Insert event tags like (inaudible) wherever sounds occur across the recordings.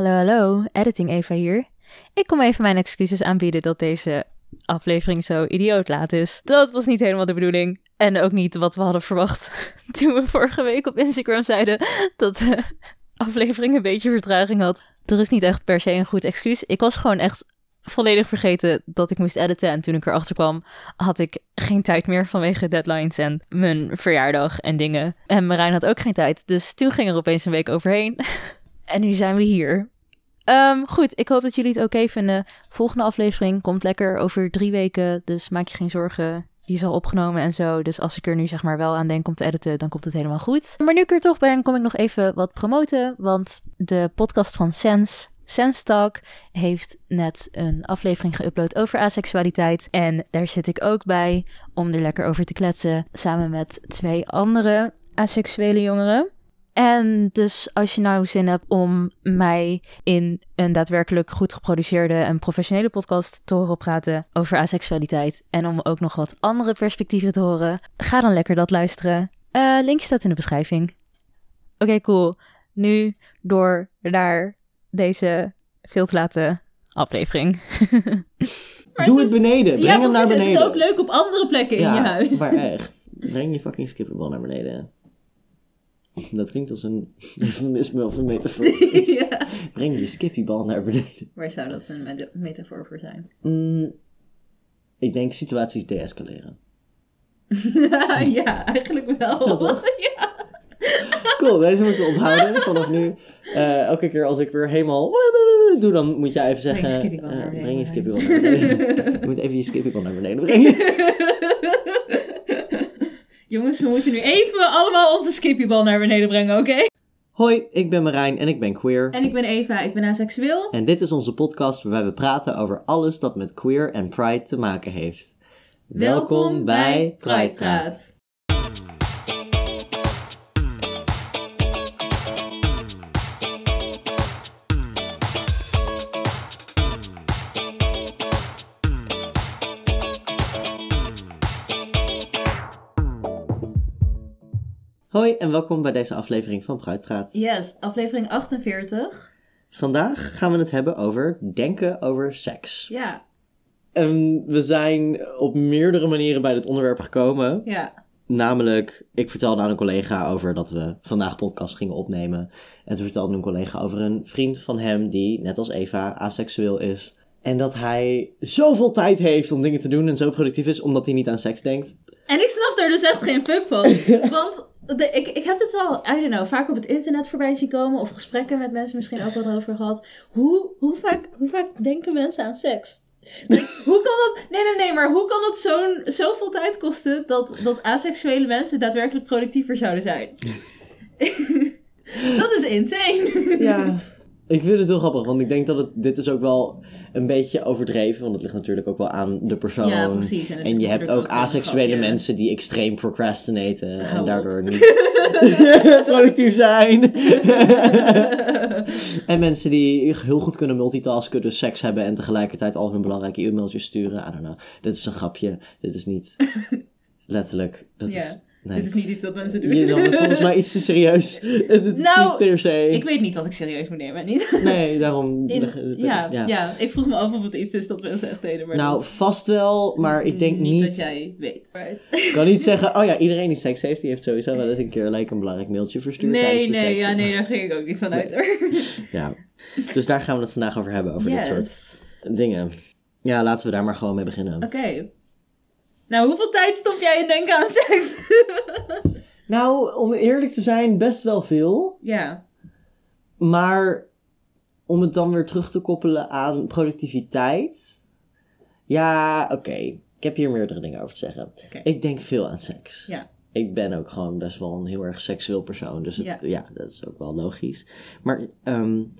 Hallo, hallo, editing Eva hier. Ik kom even mijn excuses aanbieden dat deze aflevering zo idioot laat is. Dat was niet helemaal de bedoeling. En ook niet wat we hadden verwacht (laughs) toen we vorige week op Instagram zeiden dat de aflevering een beetje vertraging had. Er is niet echt per se een goed excuus. Ik was gewoon echt volledig vergeten dat ik moest editen. En toen ik erachter kwam, had ik geen tijd meer vanwege deadlines en mijn verjaardag en dingen. En Marijn had ook geen tijd. Dus toen ging er opeens een week overheen. (laughs) en nu zijn we hier. Ehm, goed, ik hoop dat jullie het oké vinden. Volgende aflevering komt lekker over drie weken. Dus maak je geen zorgen. Die is al opgenomen en zo. Dus als ik er nu zeg maar wel aan denk om te editen, dan komt het helemaal goed. Maar nu ik er toch ben, kom ik nog even wat promoten. Want de podcast van Sense, Sense Talk, heeft net een aflevering geüpload over asexualiteit. En daar zit ik ook bij om er lekker over te kletsen. Samen met twee andere asexuele jongeren. En dus als je nou zin hebt om mij in een daadwerkelijk goed geproduceerde en professionele podcast te horen praten over asexualiteit en om ook nog wat andere perspectieven te horen, ga dan lekker dat luisteren. Uh, link staat in de beschrijving. Oké, cool. Nu door naar deze veel te late aflevering. (laughs) Doe het, beneden. Breng ja, hem naar beneden. Het is ook leuk op andere plekken ja, in je huis. maar echt. Breng je fucking skipperbal naar beneden. Dat klinkt als een (laughs) eufemisme of een metafoor. (laughs) ja. Breng je skippiebal naar beneden. Waar zou dat een met metafoor voor zijn? Mm, ik denk situaties deescaleren. (laughs) ja, eigenlijk wel. ja. Cool, deze moeten we onthouden vanaf nu. Uh, elke keer als ik weer helemaal doe, dan moet jij even zeggen... Breng je skippiebal naar beneden. Breng je naar beneden. je moet even je skippiebal naar beneden brengen. Jongens, we moeten nu even allemaal onze skippiebal naar beneden brengen, oké? Hoi, ik ben Marijn en ik ben queer. En ik ben Eva, ik ben aseksueel. En dit is onze podcast waarbij we praten over alles dat met queer en pride te maken heeft. Welkom, Welkom bij Pride Praat. Hoi en welkom bij deze aflevering van Bruidpraat. Yes, aflevering 48. Vandaag gaan we het hebben over denken over seks. Ja. En we zijn op meerdere manieren bij dit onderwerp gekomen. Ja. Namelijk, ik vertelde aan een collega over dat we vandaag podcast gingen opnemen. En toen vertelde een collega over een vriend van hem die, net als Eva, asexueel is. En dat hij zoveel tijd heeft om dingen te doen en zo productief is, omdat hij niet aan seks denkt. En ik snap daar dus echt geen fuck van. (laughs) Want ik, ik heb dit wel, I don't know, vaak op het internet voorbij zien komen. Of gesprekken met mensen misschien ook wel erover gehad. Hoe, hoe, vaak, hoe vaak denken mensen aan seks? (laughs) hoe kan dat... Nee, nee, nee, maar hoe kan het zo'n, zoveel tijd kosten dat, dat asexuele mensen daadwerkelijk productiever zouden zijn? (laughs) dat is insane. ja, (laughs) ik vind het heel grappig, want ik denk dat het, dit is ook wel een beetje overdreven, want het ligt natuurlijk ook wel aan de persoon. Ja, precies. En, je hebt ook asexuele mensen die extreem procrastinaten en daardoor (laughs) niet (laughs) productief zijn. (laughs) en mensen die heel goed kunnen multitasken, dus seks hebben en tegelijkertijd al hun belangrijke e-mailtjes sturen. I don't know. Dit is een grapje. Dit is niet letterlijk. Dat is Nee. Dit is niet iets dat mensen doen. Je nam het volgens mij iets te serieus. (laughs) Het is nou, niet per se. Ik weet niet wat ik serieus moet nemen, niet? Nee, daarom. (laughs) ja, ja, ja. ik vroeg me af of het iets is dat mensen echt deden. Maar nou, vast wel, maar ik denk niet. dat jij weet. Ik kan niet (laughs) zeggen, oh ja, iedereen die seks heeft, die heeft sowieso wel eens een keer like, een belangrijk mailtje verstuurd. Nee, nee, ja, nee, daar ging ik ook niet van uit hoor. Ja, dus daar gaan we het vandaag over hebben, over dit soort dingen. Ja, laten we daar maar gewoon mee beginnen. Oké. Nou, hoeveel tijd stop jij in denken aan seks? (laughs) nou, om eerlijk te zijn, best wel veel. Ja. Maar om het dan weer terug te koppelen aan productiviteit. Ja, oké. Ik heb hier meerdere dingen over te zeggen. Ik denk veel aan seks. Ja. Ik ben ook gewoon best wel een heel erg seksueel persoon. Dus het, ja. dat is ook wel logisch. Maar um,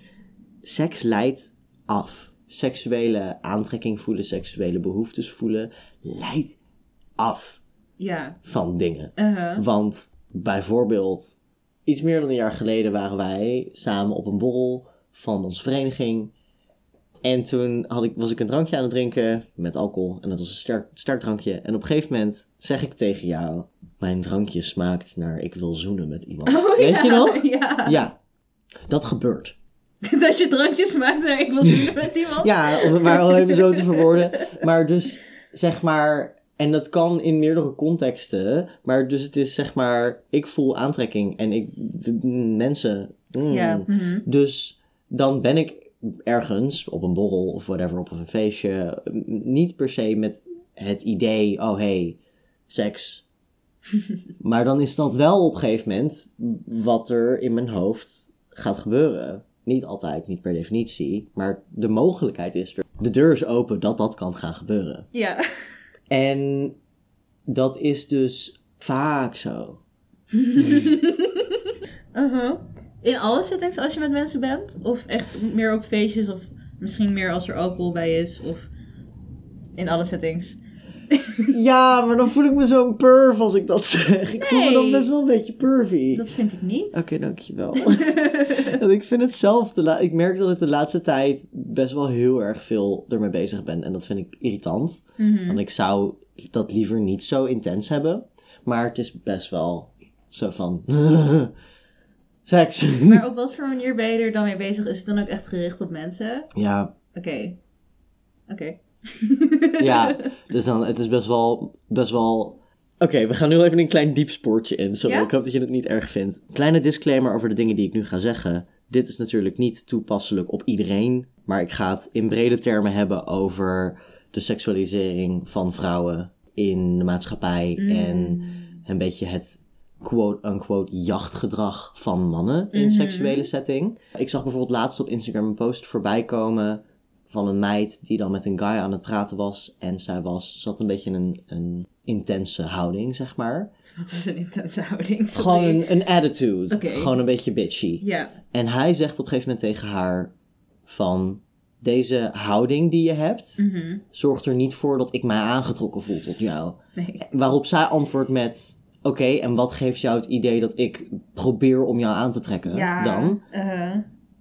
seks leidt af. Seksuele aantrekking voelen, seksuele behoeftes voelen, leidt af ja. van dingen. Uh-huh. Want bijvoorbeeld, iets meer dan een jaar geleden waren wij samen op een borrel van onze vereniging. En toen had ik, was ik een drankje aan het drinken met alcohol. En dat was een sterk, sterk drankje. En op een gegeven moment zeg ik tegen jou: Mijn drankje smaakt naar ik wil zoenen met iemand. (laughs) Oh, Weet ja, je nog? (laughs) Ja. ja. Dat gebeurt. (laughs) dat je drankjes maakt en ik was niet met iemand. Ja, om het maar al even zo te verwoorden. Maar dus, zeg maar... En dat kan in meerdere contexten. Maar dus het is zeg maar... Ik voel aantrekking en ik... Mensen... mm. Ja, mhm. Dus dan ben ik ergens op een borrel of whatever, op een feestje, niet per se met het idee, oh hey, seks. (laughs) maar dan is dat wel op een gegeven moment wat er in mijn hoofd gaat gebeuren. Niet altijd, niet per definitie, maar de mogelijkheid is er. De deur is open dat dat kan gaan gebeuren. ja. En dat is dus vaak zo. (laughs) Uh-huh. In alle settings als je met mensen bent? Of echt meer op feestjes? Of misschien meer als er alcohol bij is? Of in alle settings? (laughs) Ja, maar dan voel ik me zo'n perv als ik dat zeg. Ik voel me dan best wel een beetje pervy. Dat vind ik niet. Oké, dankjewel. (laughs) Want ik vind het zelf, de ik merk dat ik de laatste tijd best wel heel erg veel ermee bezig ben. En dat vind ik irritant. Mhm. Want ik zou dat liever niet zo intens hebben. Maar het is best wel zo van... (laughs) Seks. Maar op wat voor manier ben je er dan mee bezig? Is het dan ook echt gericht op mensen? ja, Oké. Oké. (laughs) ja. Dus dan, het is best wel... Best wel... Oké, we gaan nu even een klein diep spoortje in. Sorry, Ja? ik hoop dat je het niet erg vindt. Kleine disclaimer over de dingen die ik nu ga zeggen. Dit is natuurlijk niet toepasselijk op iedereen. Maar ik ga het in brede termen hebben over de seksualisering van vrouwen in de maatschappij. Mm. En een beetje het quote-unquote jachtgedrag van mannen in Mhm. seksuele setting. Ik zag bijvoorbeeld laatst op Instagram een post voorbij komen van een meid die dan met een guy aan het praten was. En zij was, had een beetje een, een intense houding, zeg maar. Wat is een intense houding? Sorry. (laughs) Gewoon een, een attitude. Gewoon een beetje bitchy. Ja. En hij zegt op een gegeven moment tegen haar van... Deze houding die je hebt, Mhm. zorgt er niet voor dat ik mij aangetrokken voel tot jou. Nee. Waarop zij antwoordt met... Oké, en wat geeft jou het idee dat ik probeer om jou aan te trekken Ja. dan? Uh,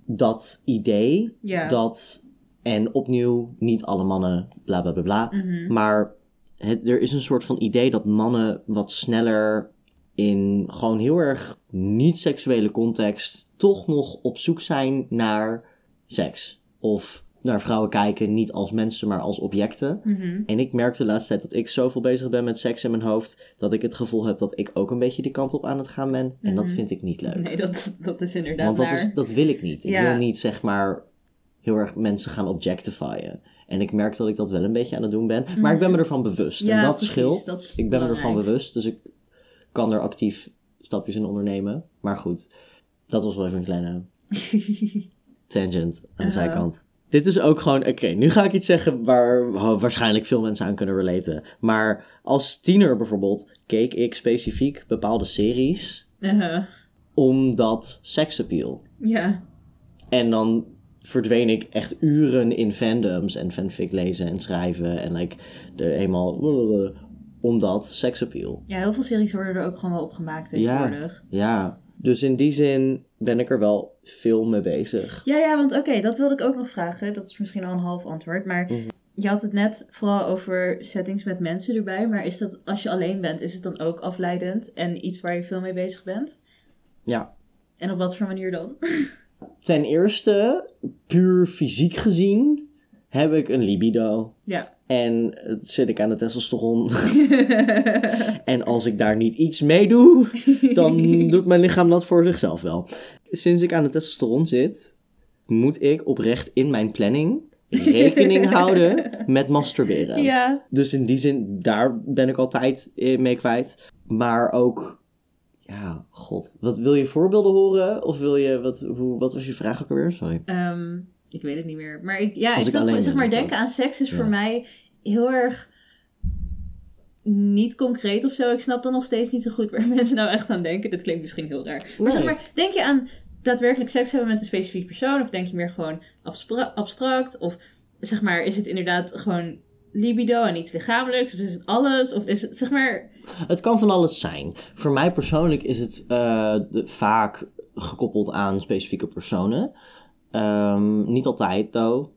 Dat idee, ja. dat... En opnieuw, niet alle mannen, bla bla bla bla. Mhm. Maar het, er is een soort van idee dat mannen wat sneller in gewoon heel erg niet-seksuele context toch nog op zoek zijn naar seks. Of naar vrouwen kijken niet als mensen, maar als objecten. Mhm. En ik merk de laatste tijd dat ik zoveel bezig ben met seks in mijn hoofd, dat ik het gevoel heb dat ik ook een beetje die kant op aan het gaan ben. En dat Mhm. vind ik niet leuk. Nee, dat, dat is inderdaad Want dat, is, dat wil ik niet. Ik wil niet zeg maar heel erg mensen gaan objectifyen. En ik merk dat ik dat wel een beetje aan het doen ben. Maar ik ben me ervan bewust. Mhm. Ja, en dat precies. scheelt. Dat ik ben me ervan bewust. Dus ik kan er actief stapjes in ondernemen. Maar goed, dat was wel even een kleine (laughs) tangent aan de zijkant. Dit is ook gewoon, oké, nu ga ik iets zeggen waar oh, waarschijnlijk veel mensen aan kunnen relaten. Maar als tiener bijvoorbeeld keek ik specifiek bepaalde series Uh-huh. omdat seksappeal. Ja. En dan verdween ik echt uren in fandoms en fanfic lezen en schrijven en like er eenmaal (laughs) omdat seksappeal. ja, heel veel series worden er ook gewoon wel opgemaakt tegenwoordig. Ja, dus in die zin ben ik er wel veel mee bezig. Ja, ja, want oké, dat wilde ik ook nog vragen. Dat is misschien al een half antwoord. Maar Mhm. je had het net vooral over settings met mensen erbij. Maar is dat als je alleen bent, is het dan ook afleidend en iets waar je veel mee bezig bent? Ja. En op wat voor manier dan? (laughs) Ten eerste, puur fysiek gezien, heb ik een libido. Ja. En het zit ik aan de testosteron. (laughs) en als ik daar niet iets mee doe, dan (laughs) doet mijn lichaam dat voor zichzelf wel. Sinds ik aan de testosteron zit, moet ik oprecht in mijn planning rekening (laughs) houden met masturberen. ja. Dus in die zin, daar ben ik altijd eh, mee kwijt. Maar ook, ja, god. Wat, wil je voorbeelden horen? Of wil je, wat, hoe, wat was je vraag ook alweer? Sorry. Ehm, ik weet het niet meer. Maar ik, ja, Als ik alleen zeg maar, denken aan seks is Ja. voor mij heel erg niet concreet of zo. Ik snap dan nog steeds niet zo goed waar (laughs) mensen nou echt aan denken. Dit klinkt misschien heel raar. Maar, zeg Nee. maar denk je aan daadwerkelijk seks hebben met een specifiek persoon? Of denk je meer gewoon abstra- abstract? Of zeg maar, is het inderdaad gewoon libido en iets lichamelijks? Of is het alles? Of is het, zeg maar... Het kan van alles zijn. Voor mij persoonlijk is het eh, de- vaak gekoppeld aan specifieke personen. Ehm, niet altijd, though.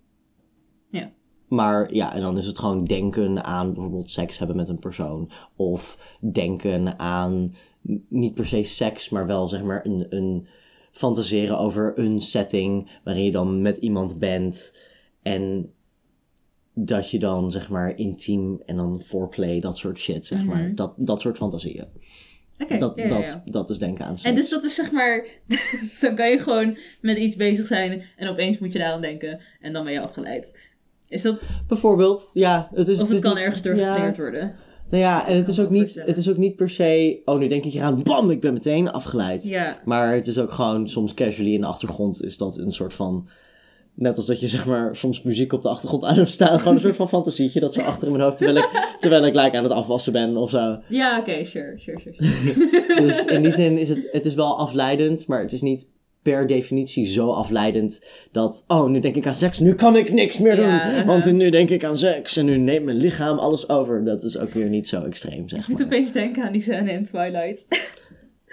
Ja. Maar ja, en dan is het gewoon denken aan bijvoorbeeld seks hebben met een persoon. Of denken aan niet per se seks, maar wel zeg maar een, een fantaseren over een setting waarin je dan met iemand bent en dat je dan zeg maar intiem en dan foreplay, dat soort shit, zeg maar. Mhm. Dat, dat soort fantasieën. Oké, dat, ja, ja, dat, ja. dat is denken aan seks. En dus dat is zeg maar, (laughs) dan kan je gewoon met iets bezig zijn en opeens moet je daaraan denken en dan ben je afgeleid. Is dat, Bijvoorbeeld, ja. Het is, of het kan ergens door getriggerd worden. Nou ja, en het is, ook niet, het is ook niet per se, oh nu denk ik eraan, bam, ik ben meteen afgeleid. Ja, Maar het is ook gewoon soms casually in de achtergrond is dat een soort van... Net als dat je zeg maar soms muziek op de achtergrond aan hebt staan. Gewoon een soort van fantasietje dat zo achter in mijn hoofd. Terwijl ik, terwijl ik gelijk aan het afwassen ben of zo. ja oké, sure, sure, sure. sure. (laughs) Dus in die zin is het, het is wel afleidend. Maar het is niet per definitie zo afleidend dat... Oh, nu denk ik aan seks. Nu kan ik niks meer doen. Ja, uh-huh. Want nu denk ik aan seks. En nu neemt mijn lichaam alles over. Dat is ook weer niet zo extreem, Ik zeg moet maar. opeens denken aan die scène in Twilight. (laughs)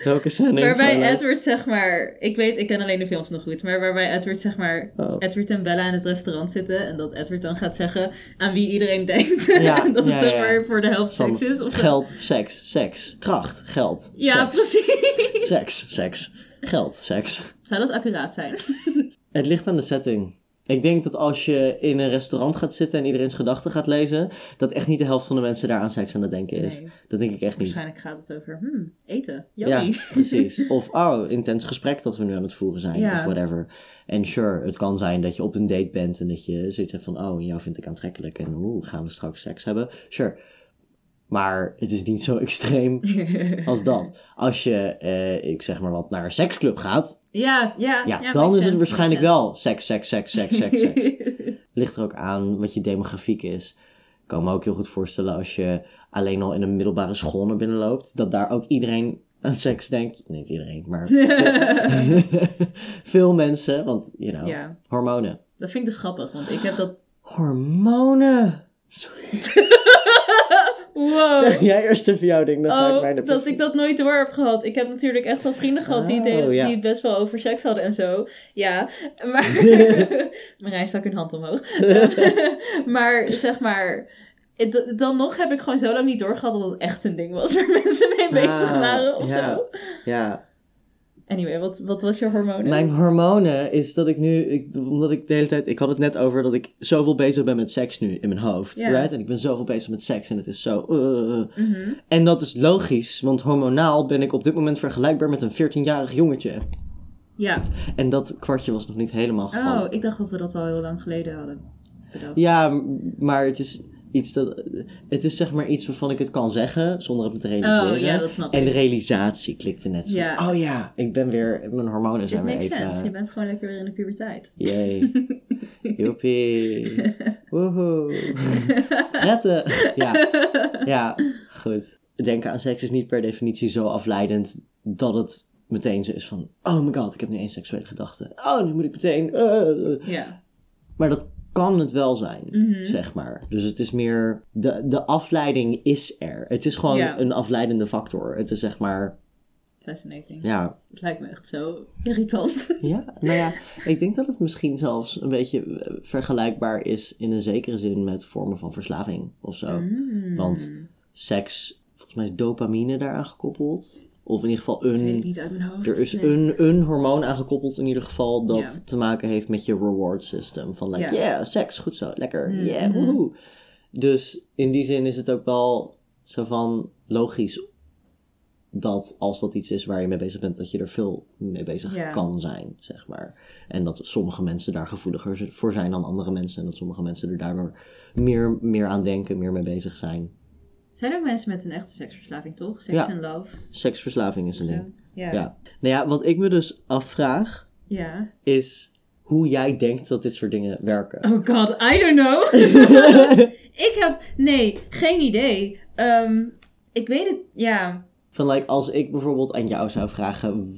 Welke scène in waarbij? Edward zeg maar, ik weet, ik ken alleen de films nog goed, maar waarbij Edward zeg maar, Oh. Edward en Bella in het restaurant zitten en dat Edward dan gaat zeggen aan wie iedereen denkt (laughs) Ja, dat het ja, zeg ja. maar voor de helft Van seks is. Of zo. Geld, seks, seks, kracht, geld, Ja, seks, precies. seks, seks, geld, seks. Zou dat accuraat zijn? (laughs) Het ligt aan de setting. Ik denk dat als je in een restaurant gaat zitten en iedereen's gedachten gaat lezen, dat echt niet de helft van de mensen daar aan seks aan het denken is. Nee. Dat denk ik echt niet. Waarschijnlijk gaat het over hmm, eten. Ja, (laughs) precies. Of, oh, intens gesprek dat we nu aan het voeren zijn, Ja. of whatever. En sure, het kan zijn dat je op een date bent en dat je zoiets hebt van, oh, jou vind ik aantrekkelijk en oeh, gaan we straks seks hebben? Sure. Maar het is niet zo (laughs) extreem (laughs) als dat. Als je, eh, ik zeg maar wat, naar een seksclub gaat, ja, ja. ja, ja, dan is het waarschijnlijk wel seks, seks, seks, seks, seks, seks. (laughs) Ligt er ook aan wat je demografiek is. Ik kan me ook heel goed voorstellen als je alleen al in een middelbare school naar binnen loopt, dat daar ook iedereen aan seks denkt. Niet iedereen, maar veel, veel mensen, want, you know, ja, hormonen. dat vind ik dus grappig, want ik heb dat... Hormonen! Sorry. Wow. Zeg jij eerst even jouw ding, dan ga ik Oh, mij dat ik dat nooit door heb gehad. Ik heb natuurlijk echt wel vrienden gehad die, het Oh, ja. die het best wel over seks hadden en zo. Ja, maar... (laughs) Marijn stak hun hand omhoog. (laughs) (laughs) maar zeg maar... Dan nog heb ik gewoon zo lang niet doorgehad dat het echt een ding was waar mensen mee bezig waren of ja. zo. Ja, Anyway, wat, wat was je hormonen? Mijn hormonen is dat ik nu, ik, omdat ik de hele tijd, ik had het net over dat ik zoveel bezig ben met seks nu in mijn hoofd, Ja. right? En ik ben zoveel bezig met seks en het is zo, uh. Mhm. En dat is logisch, want hormonaal ben ik op dit moment vergelijkbaar met een 14-jarig jongetje. Ja. En dat kwartje was nog niet helemaal gevallen. Oh, ik dacht dat we dat al heel lang geleden hadden bedacht. Ja, maar het is iets dat, het is zeg maar iets waarvan ik het kan zeggen, zonder het me te realiseren. Oh, ja, dat snap en de realisatie klikte net zo. Ja. Oh ja, ik ben weer, mijn hormonen It zijn weer makes even... sense. Je bent gewoon lekker weer in de puberteit. Yay. (laughs) Joepie. Woehoe. (laughs) Prettig. Ja. ja, goed. Denken aan seks is niet per definitie zo afleidend dat het meteen zo is van... Oh my god, ik heb nu één seksuele gedachte. Oh, nu moet ik meteen... eh. Ja. Maar dat kan het wel zijn, Mhm. zeg maar. Dus het is meer... De, de afleiding is er. Het is gewoon Ja. een afleidende factor. Het is zeg maar... Fascinating. Ja, Het lijkt me echt zo irritant. (laughs) Ja, nou ja, ik denk dat het misschien zelfs een beetje eh, vergelijkbaar is in een zekere zin met vormen van verslaving of zo. Mm. Want seks, volgens mij is dopamine daaraan gekoppeld. Of in ieder geval Dat weet ik een, niet uit mijn hoofd. er is Nee. een, een hormoon aangekoppeld in ieder geval dat te maken heeft met je reward system. Van like, Ja. yeah, seks, goed zo, lekker, Mm, yeah, mhm. woehoe. Dus in die zin is het ook wel zo van logisch dat als dat iets is waar je mee bezig bent, dat je er veel mee bezig kan zijn, zeg maar. En dat sommige mensen daar gevoeliger voor zijn dan andere mensen. En dat sommige mensen er daardoor meer, meer aan denken, meer mee bezig zijn. Zijn er ook mensen met een echte seksverslaving, toch? Seks Ja. en love. Seksverslaving is een ding. Ja. Ja. Nou ja, wat ik me dus afvraag, Ja. is hoe jij denkt dat dit soort dingen werken. Oh god, I don't know. (laughs) ik heb... Nee, geen idee. Ehm, ik weet het... Ja. Van like, als ik bijvoorbeeld aan jou zou vragen,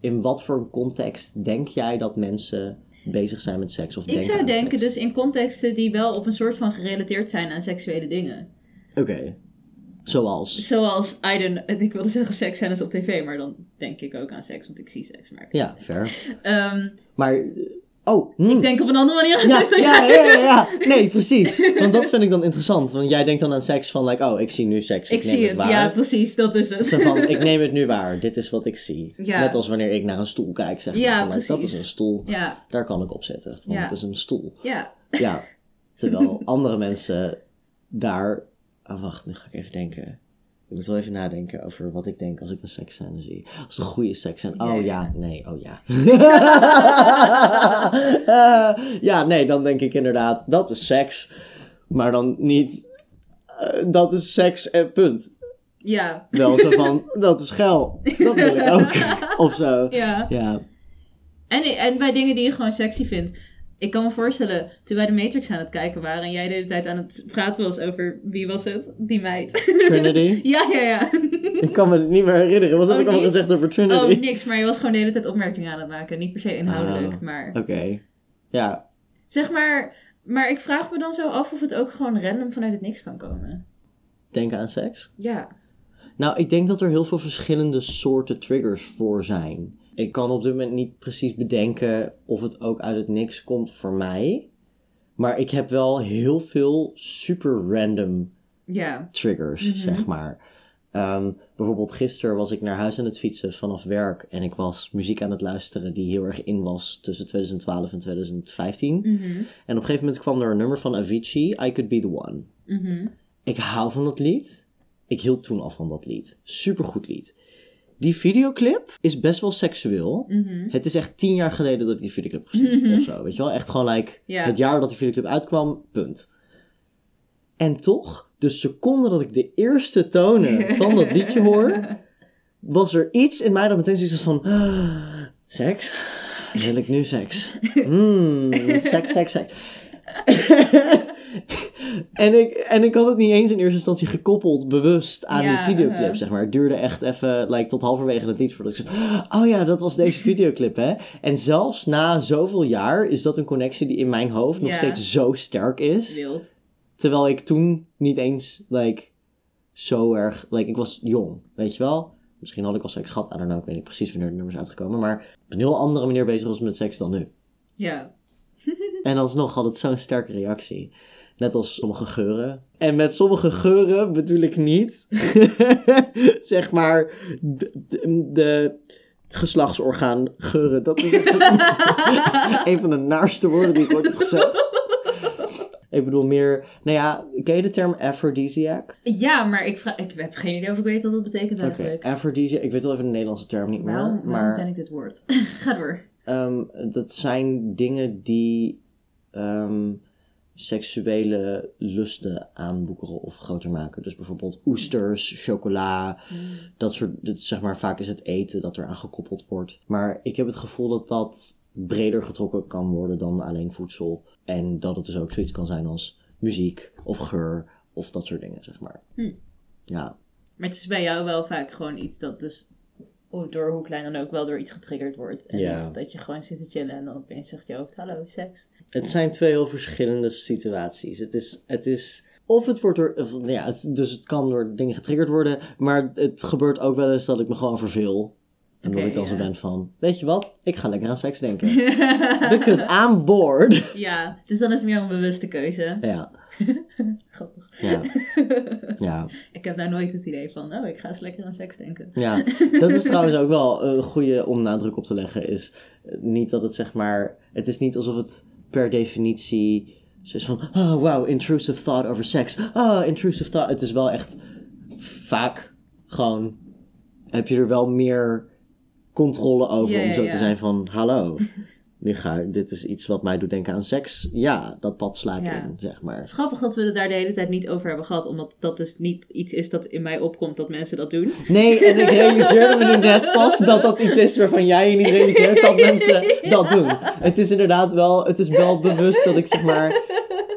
in wat voor context denk jij dat mensen bezig zijn met seks? Of Ik zou denken seks? dus in contexten die wel op een soort van gerelateerd zijn aan seksuele dingen. Oké. Zoals. Zoals, I don't ik wilde zeggen seksscènes op tv, maar dan denk ik ook aan seks, want ik zie seks. Maar, Ja, fair. Ehm, Maar Oh, hm. Ik denk op een andere manier aan ja, seks dan ja, jij. ja, ja, ja. Nee, precies. Want dat vind ik dan interessant. Want jij denkt dan aan seks van, like, oh, ik zie nu seks. Ik, Ik neem zie het waar. ja, precies, dat is het. Zo van, (laughs) ik neem het nu waar. Dit is wat ik zie. Ja. Net als wanneer ik naar een stoel kijk, zeg maar. Ja, van, like, dat is een stoel. Daar kan ik op zitten. Want het is een stoel. ja. Ja. Terwijl (laughs) andere mensen daar... Oh, wacht, nu ga ik even denken. Ik moet wel even nadenken over wat ik denk als ik een seksscène zie. Als het een goede seksscène. Oh ja. ja, nee, oh ja. (laughs) Ja, nee, dan denk ik inderdaad, dat is seks. Maar dan niet, eh, dat is seks en punt. Ja, Wel zo van, (laughs) dat is geil. Dat wil ik ook. (laughs) Of zo. ja. Ja. En, en bij dingen die je gewoon sexy vindt. Ik kan me voorstellen, toen wij de Matrix aan het kijken waren en jij de hele tijd aan het praten was over wie was het? Die meid. Trinity. (laughs) ja, ja, ja. Ik kan me het niet meer herinneren. Wat heb Oh, ik allemaal gezegd over Trinity? Oh, niks, maar je was gewoon de hele tijd opmerkingen aan het maken. Niet per se inhoudelijk, Oh. maar... Oké. Ja. Zeg maar, maar ik vraag me dan zo af of het ook gewoon random vanuit het niks kan komen. Denken aan seks? Ja. Nou, ik denk dat er heel veel verschillende soorten triggers voor zijn. Ik kan op dit moment niet precies bedenken of het ook uit het niks komt voor mij. Maar ik heb wel heel veel super random triggers, Mhm. zeg maar. Ehm, bijvoorbeeld gisteren was ik naar huis aan het fietsen vanaf werk en ik was muziek aan het luisteren die heel erg in was tussen 2012 en 2015. Mhm. En op een gegeven moment kwam er een nummer van Avicii, I Could Be The One. Mhm. Ik hou van dat lied. Ik hield toen al van dat lied. Supergoed lied. Die videoclip is best wel seksueel. Mhm. Het is echt tien jaar geleden dat ik die videoclip heb gezien. Mhm. Of zo, weet je wel? Echt gewoon like het jaar dat die videoclip uitkwam, punt. En toch, de seconde dat ik de eerste tonen van dat liedje hoor, (laughs) was er iets in mij dat meteen zoiets was van... "Ah, (gasps) seks? Wil ik nu seks? (laughs) Hmm, seks, seks, seks. (laughs) en, ik, en ik had het niet eens in eerste instantie gekoppeld, bewust, aan Ja, die videoclip, uh-huh. zeg maar. Het duurde echt even, like, tot halverwege het lied voordat ik zei... Oh ja, dat was deze (laughs) videoclip, hè? En zelfs na zoveel jaar is dat een connectie die in mijn hoofd nog steeds zo sterk is. Wild. Terwijl ik toen niet eens, like, zo erg... Like, ik was jong, weet je wel? Misschien had ik al seks gehad, I don't know. Ik weet niet precies wanneer de nummers uitgekomen. Maar op een heel andere manier bezig was met seks dan nu. Ja. En alsnog had het zo'n sterke reactie. Net als sommige geuren. En met sommige geuren bedoel ik niet, (laughs) zeg maar, de, de, de geslachtsorgaan geuren. Dat is echt (laughs) een van de naarste woorden die ik ooit heb gezegd. Ik bedoel meer, nou ja, ken je de term aphrodisiac? Ja, maar ik, vraag, ik heb geen idee of ik weet wat dat betekent eigenlijk. aphrodisiac, ik weet wel even de Nederlandse term niet meer. Waarom, waarom maar ken ik dit woord? (laughs) Ga door. Ehm, dat zijn dingen die ehm, seksuele lusten aanboekeren of groter maken. Dus bijvoorbeeld oesters, chocola, dat soort, zeg maar, vaak is het eten dat eraan gekoppeld wordt. Maar ik heb het gevoel dat dat breder getrokken kan worden dan alleen voedsel. En dat het dus ook zoiets kan zijn als muziek of geur of dat soort dingen, zeg maar. Hm. Ja, Maar het is bij jou wel vaak gewoon iets dat dus door hoe klein dan ook wel door iets getriggerd wordt. En Ja. niet dat je gewoon zit te chillen en dan opeens zegt je hoofd, hallo, seks. Het zijn twee heel verschillende situaties. Het is, het is of het wordt door, of, ja, het, dus het kan door dingen getriggerd worden, maar het gebeurt ook wel eens dat ik me gewoon verveel. En dat Oké, ik dan zo ben van, weet je wat, ik ga lekker aan seks denken. (laughs) Because I'm bored. ja, dus dan is het meer een bewuste keuze. Ja. (laughs) ja, (laughs) ja, Ik heb nou nooit het idee van, oh, ik ga eens lekker aan seks denken. ja. (laughs) Dat is trouwens ook wel een goede om nadruk op te leggen, is eh, niet dat het zeg maar, het is niet alsof het per definitie zo is van, oh wow, intrusive thought over seks. Oh, intrusive thought. Het is wel echt vaak gewoon, heb je er wel meer controle over Ja, om zo te zijn van, hallo. (laughs) Nu ga ik, dit is iets wat mij doet denken aan seks. Ja, dat pad sla ik Ja. in, zeg maar. is grappig dat we het daar de hele tijd niet over hebben gehad, omdat dat dus niet iets is dat in mij opkomt dat mensen dat doen. Nee, en ik realiseerde me nu net pas dat dat iets is waarvan jij je niet realiseert dat (laughs) mensen dat doen. Het is inderdaad wel, het is wel bewust dat ik zeg maar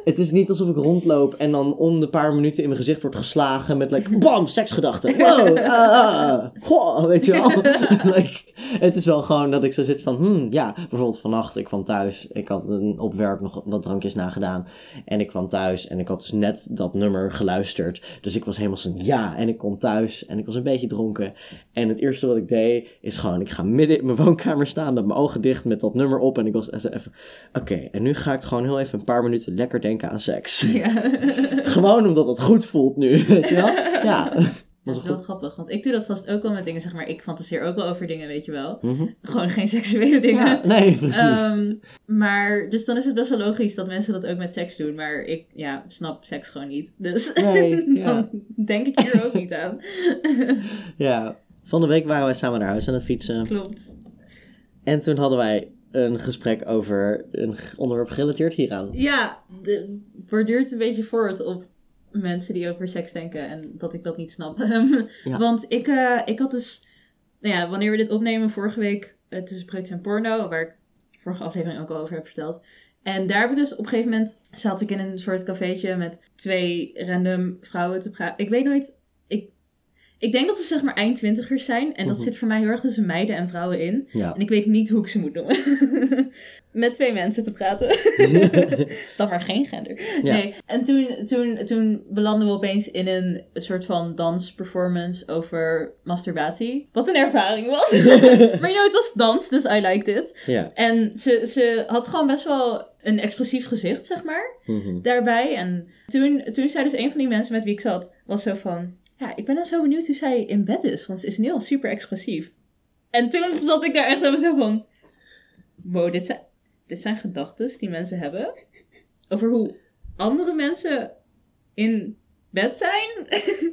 Het is niet alsof ik rondloop en dan om de paar minuten in mijn gezicht wordt geslagen met like, (laughs) bam, seksgedachten. Wow, ah, ah, goh, weet je wel. (laughs) like, het is wel gewoon dat ik zo zit van, hmm, ja, bijvoorbeeld vannacht, ik kwam thuis, ik had een, op werk nog wat drankjes nagedaan en ik kwam thuis en ik had dus net dat nummer geluisterd. Dus ik was helemaal zo, ja, en ik kom thuis en ik was een beetje dronken. En het eerste wat ik deed is gewoon, ik ga midden in mijn woonkamer staan met mijn ogen dicht met dat nummer op en ik was even, oké, en nu ga ik gewoon heel even een paar minuten lekker denken aan seks. Ja. (laughs) Gewoon omdat het goed voelt nu, weet je wel? (laughs) Ja. Dat is wel grappig, want ik doe dat vast ook wel met dingen, zeg maar. Ik fantaseer ook wel over dingen, weet je wel. Mhm. Gewoon geen seksuele dingen. Ja, nee, precies. Ehm, maar, dus dan is het best wel logisch dat mensen dat ook met seks doen. Maar ik, ja, snap seks gewoon niet. Dus (laughs) Nee, ja. dan denk ik hier ook niet aan. ja. Van de week waren wij samen naar huis aan het fietsen. Klopt. En toen hadden wij een gesprek over een onderwerp gerelateerd hieraan. Ja, de, borduurt een beetje voort op mensen die over seks denken en dat ik dat niet snap. (laughs) Ja. Want ik, eh, ik had dus, nou ja, wanneer we dit opnemen, vorige week uh, tussen Breut en Porno, waar ik vorige aflevering ook al over heb verteld. En daar heb ik dus op een gegeven moment, zat ik in een soort cafeetje met twee random vrouwen te praten. Ik weet nooit, ik, ik denk dat ze zeg maar eind twintigers zijn. En dat Mhm. zit voor mij heel erg tussen meiden en vrouwen in. Ja. En ik weet niet hoe ik ze moet noemen. (laughs) Met twee mensen te praten. (laughs) Dan maar geen gender. Ja. Nee. En toen, toen, toen belanden we opeens in een soort van dansperformance over masturbatie. Wat een ervaring was. (laughs) maar you know, het was dans, dus I liked it. ja. En ze, ze had gewoon best wel een expressief gezicht, zeg maar, Mhm. daarbij. En toen, toen zei dus een van die mensen met wie ik zat, was zo van... Ja, ik ben dan zo benieuwd hoe zij in bed is, want ze is nu al super expressief. En toen zat ik daar echt helemaal zo van... Wow, dit zijn, dit zijn gedachten die mensen hebben over hoe andere mensen in bed zijn.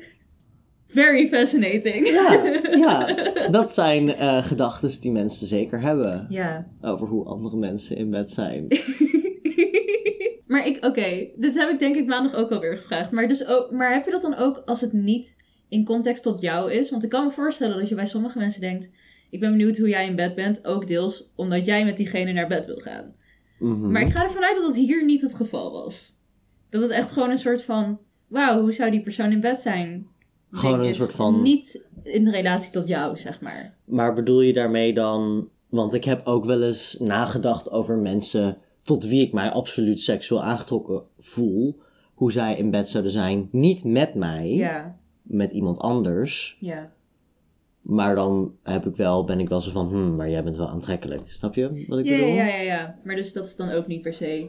(laughs) Very fascinating. Ja, (laughs) ja, dat zijn eh gedachten die mensen zeker hebben. Ja. Over hoe andere mensen in bed zijn. (laughs) maar ik, oké, dit heb ik denk ik maandag ook alweer gevraagd. Maar, dus ook, maar heb je dat dan ook als het niet in context tot jou is? Want ik kan me voorstellen dat je bij sommige mensen denkt... Ik ben benieuwd hoe jij in bed bent. Ook deels omdat jij met diegene naar bed wil gaan. Mhm. Maar ik ga ervan uit dat dat hier niet het geval was. Dat het echt gewoon een soort van... Wauw, hoe zou die persoon in bed zijn? Gewoon een soort van- Niet in relatie tot jou, zeg maar. Maar bedoel je daarmee dan... Want ik heb ook wel eens nagedacht over mensen tot wie ik mij absoluut seksueel aangetrokken voel. Hoe zij in bed zouden zijn. Niet met mij, Ja, met iemand anders. ja. Maar dan heb ik wel, ben ik wel zo van, hmm, maar jij bent wel aantrekkelijk. Snap je wat ik Ja, bedoel? ja, ja, ja. Maar dus dat is dan ook niet per se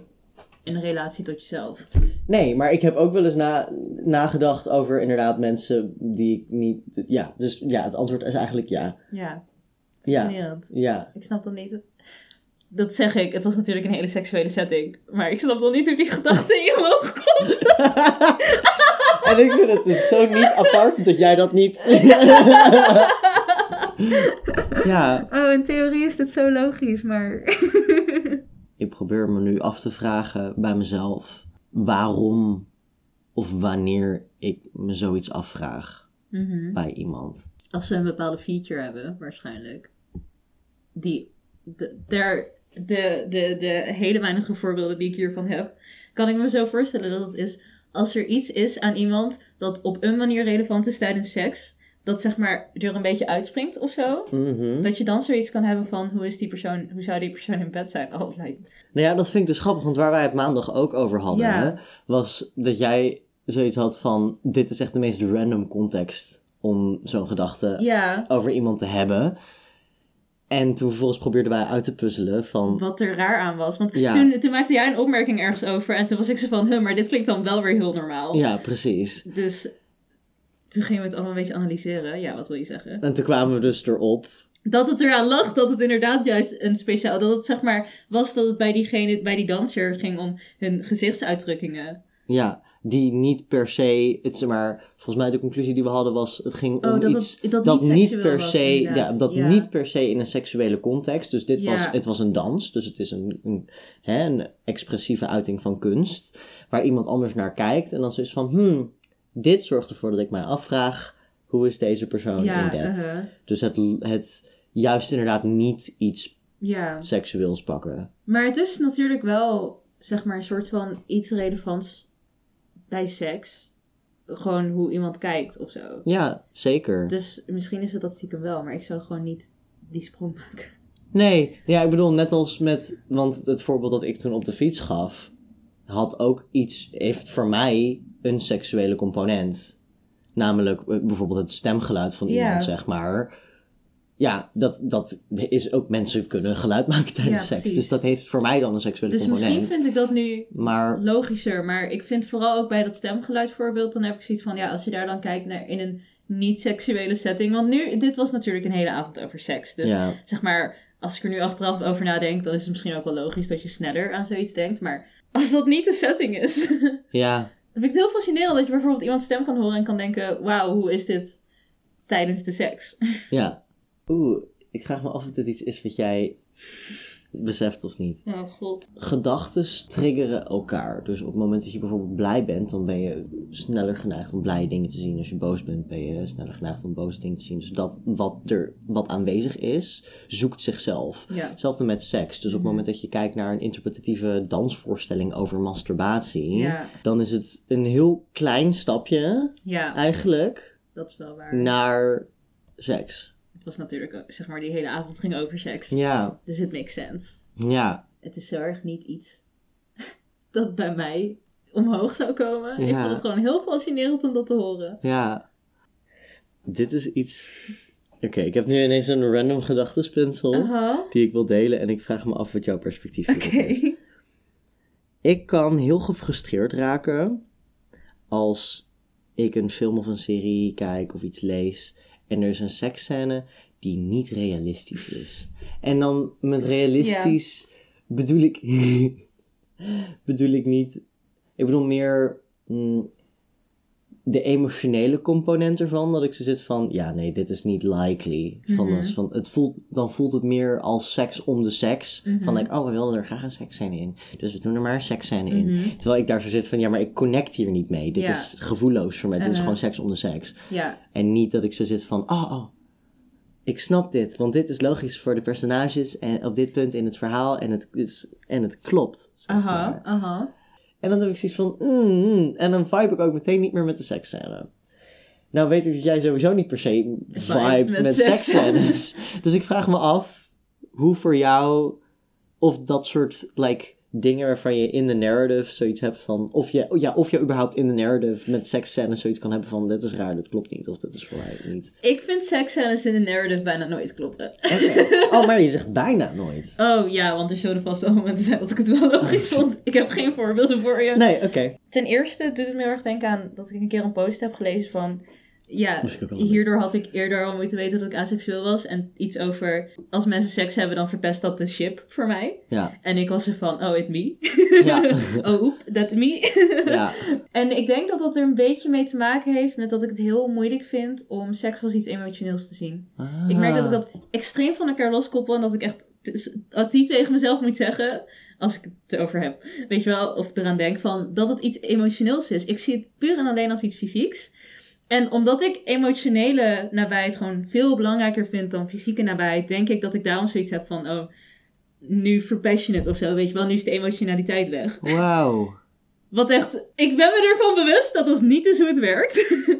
in relatie tot jezelf. Nee, maar ik heb ook wel eens na, nagedacht over inderdaad mensen die ik niet... Ja, dus ja, het antwoord is eigenlijk ja. Ja, Ja, ja. Ik snap dan niet. Het... Dat zeg ik. Het was natuurlijk een hele seksuele setting. Maar ik snap dan niet hoe die gedachte in je hoofd komt. (laughs) En ik vind het dus zo niet apart dat jij dat niet... (laughs) ja, Oh, in theorie is dit zo logisch, maar... (laughs) ik probeer me nu af te vragen bij mezelf waarom of wanneer ik me zoiets afvraag Mhm. bij iemand. Als ze een bepaalde feature hebben, waarschijnlijk. Die... De, der, de, de, de hele weinige voorbeelden die ik hiervan heb... kan ik me zo voorstellen dat het is... als er iets is aan iemand dat op een manier relevant is tijdens seks... dat zeg maar er een beetje uitspringt of zo... Mhm. Dat je dan zoiets kan hebben van hoe is die persoon, hoe zou die persoon in bed zijn? Oh, like, Nou ja, dat vind ik dus grappig, want waar wij het maandag ook over hadden, Ja. hè, was dat jij zoiets had van, dit is echt de meest random context om zo'n gedachte ja, over iemand te hebben. En toen vervolgens probeerden wij uit te puzzelen van, wat er raar aan was. Want Ja. toen, toen maakte jij een opmerking ergens over en toen was ik zo van, huh, maar dit klinkt dan wel weer heel normaal. ja, precies. Dus toen gingen we het allemaal een beetje analyseren. Ja, wat wil je zeggen? En toen kwamen we dus erop, Dat het eraan lag dat het inderdaad juist een speciaal, dat het zeg maar was dat het bij diegene, bij die danser ging om hun gezichtsuitdrukkingen. ja, die niet per se, het, zeg maar, volgens mij de conclusie die we hadden was, het ging om Oh, dat iets het- dat dat niet per was, se, ja, dat Ja. niet per se in een seksuele context. Dus dit Ja. was, het was een dans, dus het is een, een, hè, een expressieve uiting van kunst, waar iemand anders naar kijkt en dan zoiets van, hmm, dit zorgt ervoor dat ik mij afvraag, hoe is deze persoon in bed? uh-huh. Dus het, het juist inderdaad niet iets seksueels pakken. Maar het is natuurlijk wel zeg maar, een soort van iets relevants bij seks. Gewoon hoe iemand kijkt of zo. Ja, zeker. Dus misschien is het dat stiekem wel, maar ik zou gewoon niet die sprong maken. Nee, ja, ik bedoel, net als met, want het voorbeeld dat ik toen op de fiets gaf, had ook iets, heeft voor mij een seksuele component. Namelijk eh, bijvoorbeeld het stemgeluid van Ja. iemand, zeg maar. Ja, dat, dat is ook, mensen kunnen geluid maken tijdens Ja, seks. Dus dat heeft voor mij dan een seksuele Dus misschien component. vind ik dat nu Maar logischer, maar ik vind vooral ook bij dat stemgeluid voorbeeld, dan heb ik zoiets van, ja, als je daar dan kijkt naar in een niet-seksuele setting. Want nu, dit was natuurlijk een hele avond over seks. Dus ja, zeg maar, als ik er nu achteraf over nadenk, dan is het misschien ook wel logisch dat je sneller aan zoiets denkt. Maar als dat niet de setting is, (laughs) dan ja, vind ik het heel fascinerend dat je bijvoorbeeld iemands stem kan horen en kan denken, wauw, hoe is dit tijdens de seks? ja. (laughs) Oeh, ik vraag me af of dit iets is wat jij beseft of niet. Oh god. gedachten triggeren elkaar. Dus op het moment dat je bijvoorbeeld blij bent, dan ben je sneller geneigd om blije dingen te zien. Als je boos bent, ben je sneller geneigd om boze dingen te zien. Dus dat wat er wat aanwezig is, zoekt zichzelf. Ja. Hetzelfde met seks. Dus op het Mhm. moment dat je kijkt naar een interpretatieve dansvoorstelling over masturbatie, Ja, dan is het een heel klein stapje ja, eigenlijk dat is wel waar. naar seks. Het was natuurlijk, ook, zeg maar, die hele avond ging over seks. Ja, Dus het makes sense. ja, Het is zo erg niet iets (laughs) dat bij mij omhoog zou komen. Ik vond het gewoon heel fascinerend om dat te horen. Ja. Dit is iets. Oké, ik heb nu ineens een random gedachtespinsel die ik wil delen en ik vraag me af wat jouw perspectief Oké. hierop is. Ik kan heel gefrustreerd raken als ik een film of een serie kijk of iets lees en er is een seksscène die niet realistisch is. En dan met realistisch bedoel ik (laughs) bedoel ik niet ik bedoel meer mm, de emotionele component ervan. Dat ik zo zit van, ja nee, dit is niet likely. Van, Mhm. van, het voelt, dan voelt het meer als seks om de seks. Mhm. Van like, oh, we wilden er graag een seksscène in. Dus we doen er maar een seksscène in. Mhm. Terwijl ik daar zo zit van, ja, maar ik connect hier niet mee. Dit Ja. is gevoelloos voor mij. Dit is Uh-huh. gewoon seks om de seks. Ja, En niet dat ik zo zit van, oh, oh, ik snap dit. Want dit is logisch voor de personages en op dit punt in het verhaal. En het, en het klopt. aha, aha. En dan heb ik zoiets van, mm, mm. en dan vibe ik ook meteen niet meer met de seksscène. Nou weet ik dat jij sowieso niet per se vibet met met, seksscènes. (laughs) dus ik vraag me af hoe voor jou, of dat soort like, dingen waarvan je in de narrative zoiets hebt van, of je, ja, of je überhaupt in de narrative met seksscènes zoiets kan hebben van, dit is raar, dit klopt niet, of dit is voor mij niet. Ik vind seksscènes in de narrative bijna nooit kloppen. (laughs) Oh, maar je zegt bijna nooit. Oh ja, want er zullen vast wel momenten zijn dat ik het wel logisch (laughs) vond. Ik heb geen voorbeelden voor je. Nee, oké. Ten eerste doet het me heel erg denken aan dat ik een keer een post heb gelezen van... Ja, hierdoor had ik eerder al moeten weten dat ik aseksueel was. En iets over, als mensen seks hebben, dan verpest dat de ship voor mij. Ja, En ik was er van, oh, it me. ja, (laughs) oh, oep, that me. ja. (laughs) En ik denk dat dat er een beetje mee te maken heeft met dat ik het heel moeilijk vind om seks als iets emotioneels te zien. Ik merk dat ik dat extreem van elkaar loskoppel en dat ik echt actief tegen mezelf moet zeggen, als ik het erover heb, weet je wel, of eraan denk van dat het iets emotioneels is. Ik zie het puur en alleen als iets fysieks. En omdat ik emotionele nabijheid gewoon veel belangrijker vind dan fysieke nabijheid, denk ik dat ik daarom zoiets heb van, oh, nu het of zo, weet je wel, nu is de emotionaliteit weg. Wauw. Wat echt, ik ben me ervan bewust dat dat niet is hoe het werkt. (laughs)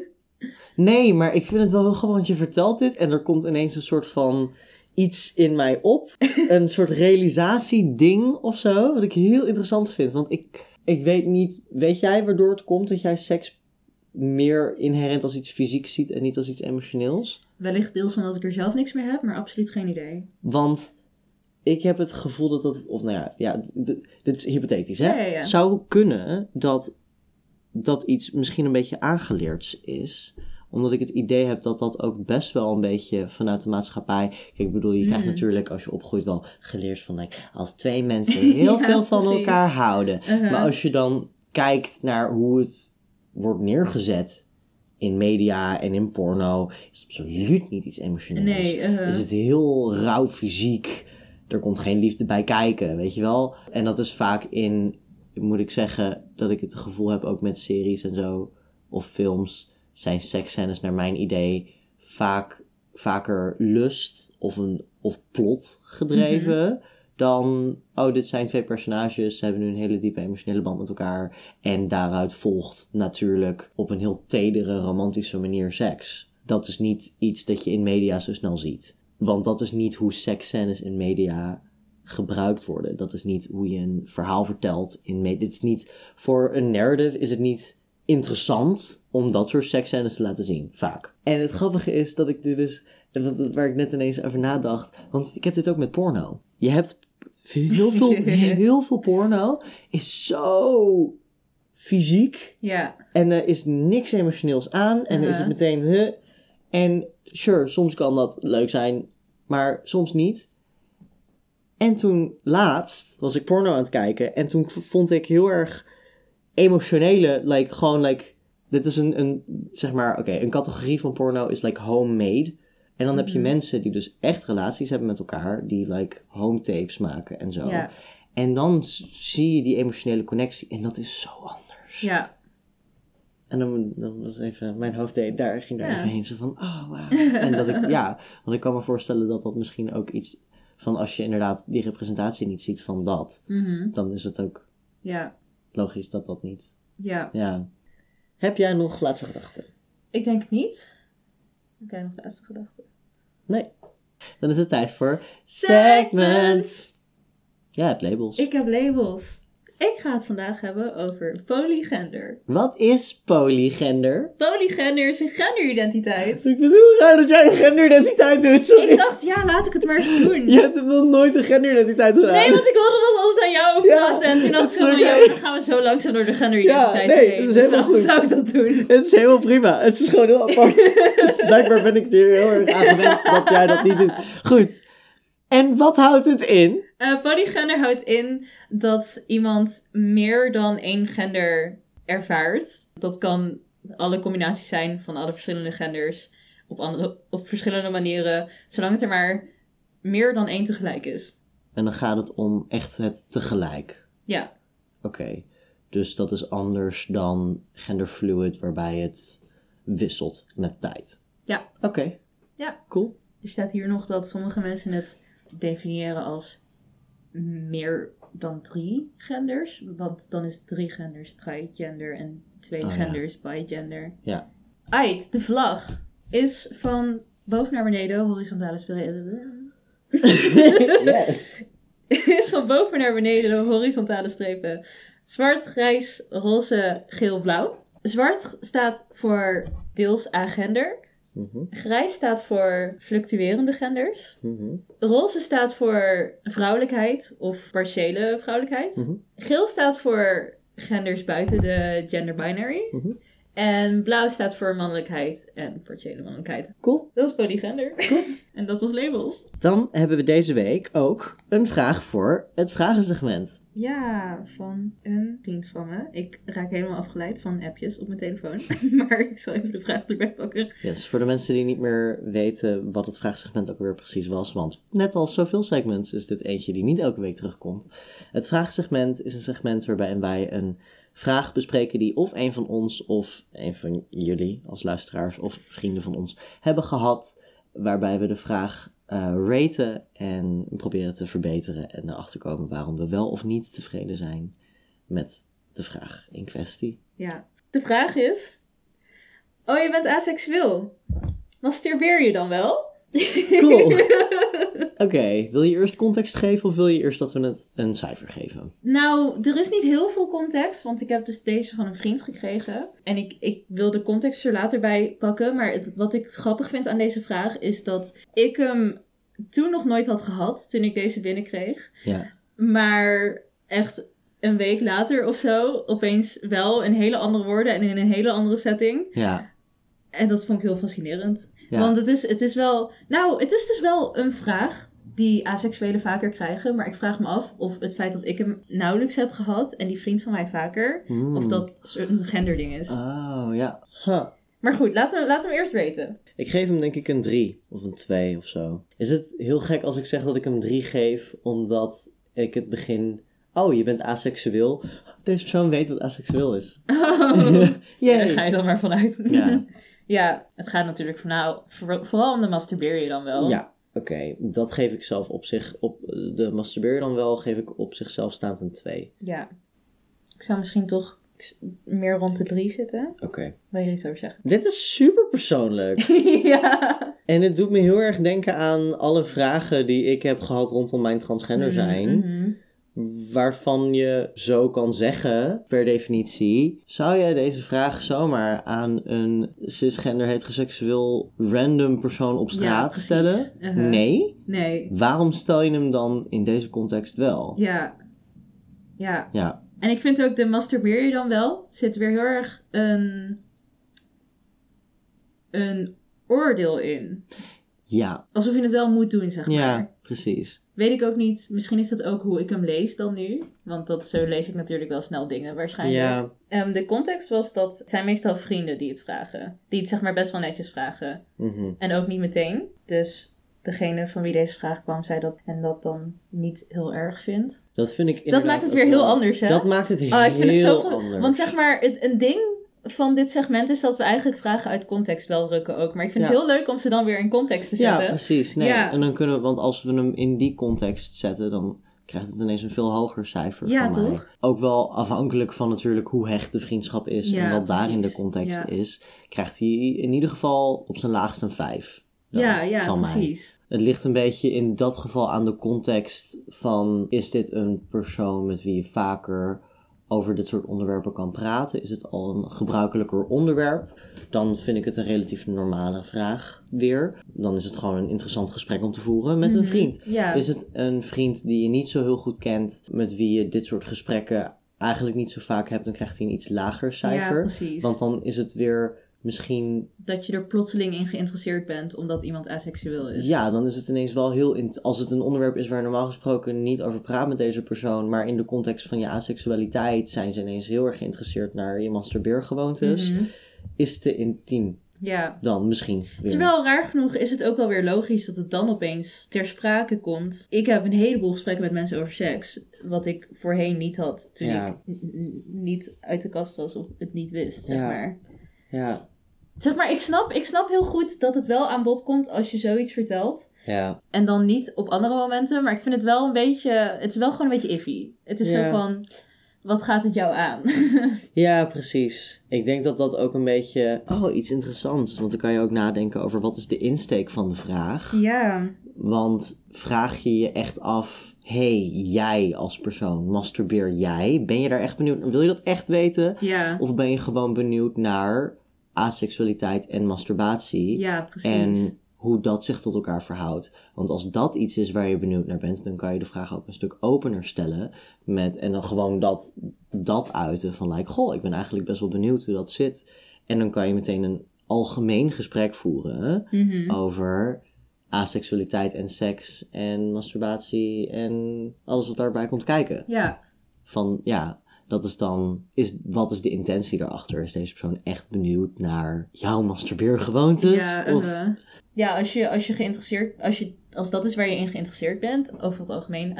Nee, maar ik vind het wel heel grappig, want je vertelt dit en er komt ineens een soort van iets in mij op. (laughs) een soort realisatie-ding of zo, wat ik heel interessant vind. Want ik, ik weet niet, weet jij waardoor het komt dat jij seks meer inherent als iets fysieks ziet en niet als iets emotioneels? Wellicht deels omdat ik er zelf niks meer heb, maar absoluut geen idee. Want ik heb het gevoel dat dat, of nou ja, ja dit is hypothetisch hè. Ja, ja, ja. Zou kunnen dat dat iets misschien een beetje aangeleerd is omdat ik het idee heb dat dat ook best wel een beetje vanuit de maatschappij. Kijk, ik bedoel, je krijgt Mhm. natuurlijk als je opgroeit wel geleerd van like, als twee mensen heel (laughs) Ja, veel van precies. elkaar houden. Uh-huh. Maar als je dan kijkt naar hoe het wordt neergezet in media en in porno, is absoluut niet iets emotioneels. Nee, uh-huh. Is het heel rauw fysiek. Er komt geen liefde bij kijken, weet je wel. En dat is vaak in, moet ik zeggen, dat ik het gevoel heb ook met series en zo, of films, zijn seksscènes naar mijn idee vaak, vaker lust of, een, of plot gedreven. Dan, oh, dit zijn twee personages, ze hebben nu een hele diepe emotionele band met elkaar. En daaruit volgt natuurlijk op een heel tedere, romantische manier seks. Dat is niet iets dat je in media zo snel ziet. Want dat is niet hoe seksscènes in media gebruikt worden. Dat is niet hoe je een verhaal vertelt in media. Dit is niet, voor een narrative is het niet interessant om dat soort seksscènes te laten zien, vaak. En het grappige is dat ik dus, waar ik net ineens over nadacht, want ik heb dit ook met porno. Je hebt heel veel, (laughs) heel veel porno is zo fysiek Ja. en er is niks emotioneels aan en is het meteen, huh. En sure, soms kan dat leuk zijn, maar soms niet. En toen laatst was ik porno aan het kijken en toen vond ik heel erg emotionele, like gewoon like, dit is een, een zeg maar, oké, een categorie van porno is like homemade. En dan heb je Mhm. mensen die dus echt relaties hebben met elkaar, die like home tapes maken en zo. Ja. En dan zie je die emotionele connectie en dat is zo anders. Ja. En dan, dan was even, mijn hoofd deed, daar ging daar Ja. even heen. Zo van, oh wow. En dat ik, (laughs) ja, want ik kan me voorstellen dat dat misschien ook iets van als je inderdaad die representatie niet ziet van dat, Mhm. dan is het ook Ja. logisch dat dat niet, Ja. ja. Heb jij nog laatste gedachten? Ik denk het niet. Heb jij nog laatste gedachten? Nee. Dan is het tijd voor Segments. Ja, het labels. Ik heb labels. Ik ga het vandaag hebben over polygender. Wat is polygender? Polygender is een genderidentiteit. Ik vind het heel raar dat jij een genderidentiteit doet, sorry. Ik dacht, ja, laat ik het maar eens doen. Je hebt nog nooit een genderidentiteit gedaan. Nee, want ik wilde dat altijd aan jou Ja, overlaten. en toen dacht ik van, ja, dan gaan we zo langzaam door de genderidentiteit Ja, nee, heen. dat is Dus waarom goed. zou ik dat doen? Het is helemaal prima. Het is gewoon heel apart. (laughs) Het is, blijkbaar ben ik er heel erg aan gewend dat jij dat niet doet. Goed. En wat houdt het in? Eh, polygender houdt in dat iemand meer dan één gender ervaart. Dat kan alle combinaties zijn van alle verschillende genders. Op, andere, op verschillende manieren. Zolang het er maar meer dan één tegelijk is. En dan gaat het om echt het tegelijk. Ja, Oké. Dus dat is anders dan genderfluid, waarbij het wisselt met tijd. Ja. Oké. Ja. Cool. er staat hier nog dat sommige mensen het definiëren als meer dan drie genders. Want dan is drie genders trigender en twee Oh, ja. genders bigender. Ja. Ait, de vlag, is van boven naar beneden horizontale strepen. (laughs) yes. is van boven naar beneden de horizontale strepen. Zwart, grijs, roze, geel, blauw. Zwart staat voor deels agender. Mhm, Grijs staat voor fluctuerende genders. mhm, Roze staat voor vrouwelijkheid of partiële vrouwelijkheid. Mhm. Geel staat voor genders buiten de gender binary. En blauw staat voor mannelijkheid en partiële mannelijkheid. Cool. Dat is polygender. (laughs) en dat was labels. Dan hebben we deze week ook een vraag voor het vragensegment. Ja, van een vriend van me. Ik raak helemaal afgeleid van appjes op mijn telefoon. (laughs) maar ik zal even de vraag erbij pakken. Yes, voor de mensen die niet meer weten wat het vraagsegment ook weer precies was. Want net als zoveel segments is dit eentje die niet elke week terugkomt. Het vraagsegment is een segment waarbij wij een vraag bespreken die of een van ons of een van jullie als luisteraars of vrienden van ons hebben gehad. Waarbij we de vraag eh, raten en proberen te verbeteren en erachter komen waarom we wel of niet tevreden zijn met de vraag in kwestie. Ja. De vraag is... Oh, je bent aseksueel. Masturbeer je dan wel? Cool. (laughs) (laughs) Oké, wil je eerst context geven of wil je eerst dat we het een cijfer geven? Nou, er is niet heel veel context, want ik heb dus deze van een vriend gekregen. En ik, ik wil de context er later bij pakken. Maar het, wat ik grappig vind aan deze vraag is dat ik hem toen nog nooit had gehad, toen ik deze binnenkreeg. Ja. Maar echt een week later of zo, opeens wel in hele andere woorden en in een hele andere setting. Ja. En dat vond ik heel fascinerend. Ja. Want het is, het is wel. Nou, het is dus wel een vraag die asexuelen vaker krijgen. Maar ik vraag me af of het feit dat ik hem nauwelijks heb gehad en die vriend van mij vaker. Hmm. Of dat een genderding is. Oh, ja. Huh. Maar goed, laten we, laten we hem eerst weten. Ik geef hem denk ik een 3 of een 2 of zo. Is het heel gek als ik zeg dat ik hem 3 geef, omdat ik het begin... Oh, je bent asexueel. Deze persoon weet wat asexueel is. Oh, (laughs) daar ga je dan maar vanuit. Ja. (laughs) ja, het gaat natuurlijk vooral, voor- vooral om de masturbeer je dan wel. Ja, Oké, dat geef ik zelf op zich. Op de masturbeer dan wel, geef ik op zichzelf staand een 2. Ja. Ik zou misschien toch meer rond de drie zitten. Oké. Wil je iets over zeggen? Dit is super persoonlijk. (laughs) ja. En het doet me heel erg denken aan alle vragen die ik heb gehad rondom mijn transgender zijn. Mhm. Waarvan je zo kan zeggen, per definitie, zou jij deze vraag zomaar aan een cisgender heteroseksueel random persoon op straat stellen? Uh-huh. Nee. Nee. Waarom stel je hem dan in deze context wel? Ja. Ja. Ja, En ik vind ook de masturbeer je dan wel, zit weer heel erg een, een oordeel in. ja, Alsof je het wel moet doen, zeg maar. Precies. Weet ik ook niet. Misschien is dat ook hoe ik hem lees dan nu. Want dat, zo lees ik natuurlijk wel snel dingen waarschijnlijk. Ja, Ehm, de context was dat het zijn meestal vrienden die het vragen. Die het zeg maar best wel netjes vragen. mhm. En ook niet meteen. Dus degene van wie deze vraag kwam zei dat en dat dan niet heel erg vindt. dat vind ik Dat maakt het weer heel wel- anders, hè? Dat maakt het heel Oh, ik vind het zo anders. Want zeg maar, een ding van dit segment is dat we eigenlijk vragen uit context wel drukken ook. Maar ik vind Ja. het heel leuk om ze dan weer in context te Ja, zetten. precies. Nee. Ja. En dan kunnen we, want als we hem in die context zetten, dan krijgt het ineens een veel hoger cijfer Ja, van mij. toch? Ook wel afhankelijk van natuurlijk hoe hecht de vriendschap is Ja, en wat daarin de context Ja. is, krijgt hij in ieder geval op zijn laagst een 5. Ja, ja, van mij. precies. Het ligt een beetje in dat geval aan de context van is dit een persoon met wie je vaker over dit soort onderwerpen kan praten? Is het al een gebruikelijker onderwerp? Dan vind ik het een relatief normale vraag weer. Dan is het gewoon een interessant gesprek om te voeren met een Mhm. vriend. Ja. Is het een vriend die je niet zo heel goed kent, met wie je dit soort gesprekken eigenlijk niet zo vaak hebt, dan krijgt hij een iets lager ja, cijfer. precies. Want dan is het weer misschien Dat je er plotseling in geïnteresseerd bent omdat iemand asexueel is. Ja, dan is het ineens wel heel. Als het een onderwerp is waar je normaal gesproken niet over praat met deze persoon, maar in de context van je asexualiteit zijn ze ineens heel erg geïnteresseerd naar je masturbeergewoontes, Mhm. is te intiem Ja. dan misschien. Weer. Terwijl raar genoeg is het ook wel weer logisch dat het dan opeens ter sprake komt. Ik heb een heleboel gesprekken met mensen over seks. Wat ik voorheen niet had toen Ja. ik niet uit de kast was of het niet wist. Zeg Ja. maar. Ja, Zeg maar, ik snap, ik snap heel goed dat het wel aan bod komt als je zoiets vertelt. ja, En dan niet op andere momenten. Maar ik vind het wel een beetje. Het is wel gewoon een beetje iffy. Het is Ja. zo van. Wat gaat het jou aan? (laughs) ja, precies. Ik denk dat dat ook een beetje. Oh, iets interessants. Want dan kan je ook nadenken over wat is de insteek van de vraag. ja. Want vraag je je echt af, hey, jij als persoon, masturbeer jij? Ben je daar echt benieuwd? Wil je dat echt weten? Ja. Of ben je gewoon benieuwd naar asexualiteit en masturbatie? Ja, precies. En hoe dat zich tot elkaar verhoudt. Want als dat iets is waar je benieuwd naar bent, dan kan je de vraag ook een stuk opener stellen. Met, en dan gewoon dat, dat uiten van, like, goh, ik ben eigenlijk best wel benieuwd hoe dat zit. En dan kan je meteen een algemeen gesprek voeren Mhm. over asexualiteit en seks en masturbatie en alles wat daarbij komt kijken. Ja. Van ja, dat is dan, is, wat is de intentie daarachter? Is deze persoon echt benieuwd naar jouw masturbeergewoontes? Ja, of, eh, ja als, je, als je geïnteresseerd, als, je, als dat is waar je in geïnteresseerd bent, over het algemeen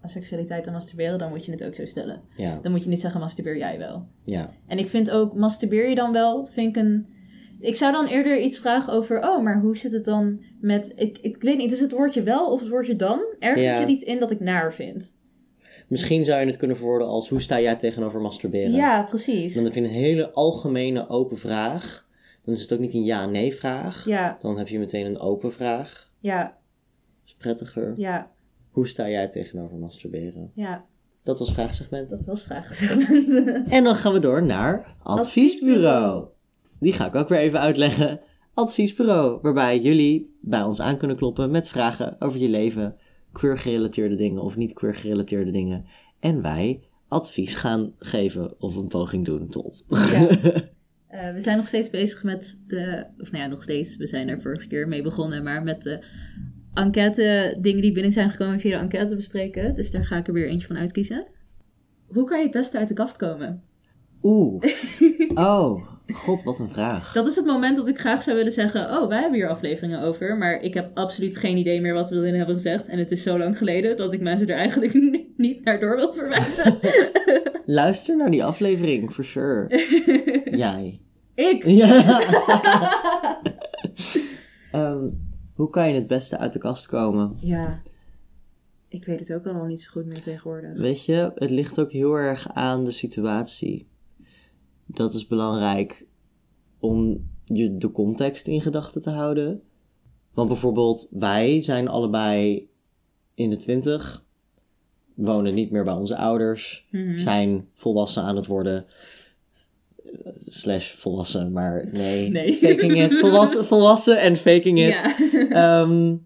asexualiteit en masturberen, dan moet je het ook zo stellen. ja, Dan moet je niet zeggen masturbeer jij wel. ja, En ik vind ook, masturbeer je dan wel, vind ik een... Ik zou dan eerder iets vragen over, oh, maar hoe zit het dan met... Ik, ik weet niet, is het woordje wel of het woordje dan? Ergens Ja. zit iets in dat ik naar vind. Misschien zou je het kunnen verwoorden als, hoe sta jij tegenover masturberen? Ja, precies. Dan heb je een hele algemene open vraag. Dan is het ook niet een ja-nee vraag. Ja, Dan heb je meteen een open vraag. ja, Dat is prettiger. ja, Hoe sta jij tegenover masturberen? ja. Dat was vraagsegment. Dat was vraagsegment. (laughs) En dan gaan we door naar adviesbureau. Die ga ik ook weer even uitleggen. Adviesbureau, waarbij jullie bij ons aan kunnen kloppen met vragen over je leven, queer-gerelateerde dingen of niet queer-gerelateerde dingen. En wij advies gaan geven of een poging doen tot. Ja. (laughs) Eh, we zijn nog steeds bezig met de, of nou ja, nog steeds, we zijn er vorige keer mee begonnen, maar met de enquête, dingen die binnen zijn gekomen via de enquête bespreken. Dus daar ga ik er weer eentje van uitkiezen. Hoe kan je het beste uit de kast komen? Oeh. (laughs) Oh, god, wat een vraag. Dat is het moment dat ik graag zou willen zeggen, oh, wij hebben hier afleveringen over, maar ik heb absoluut geen idee meer wat we erin hebben gezegd. En het is zo lang geleden dat ik mensen er eigenlijk (laughs) niet naar door wil verwijzen. (laughs) Luister naar die aflevering, for sure. (laughs) Jij. ik! Ja. Ehm, Hoe kan je het beste uit de kast komen? Ja. Ik weet het ook allemaal niet zo goed meer tegenwoordig. Weet je, het ligt ook heel erg aan de situatie. Dat is belangrijk om je de context in gedachten te houden. Want bijvoorbeeld, wij zijn allebei in de twintig, wonen niet meer bij onze ouders, Mhm. zijn volwassen aan het worden. Slash volwassen, maar nee. (laughs) Nee. Faking it. Volwassen, volwassen en faking it. Ja. (laughs) Ehm,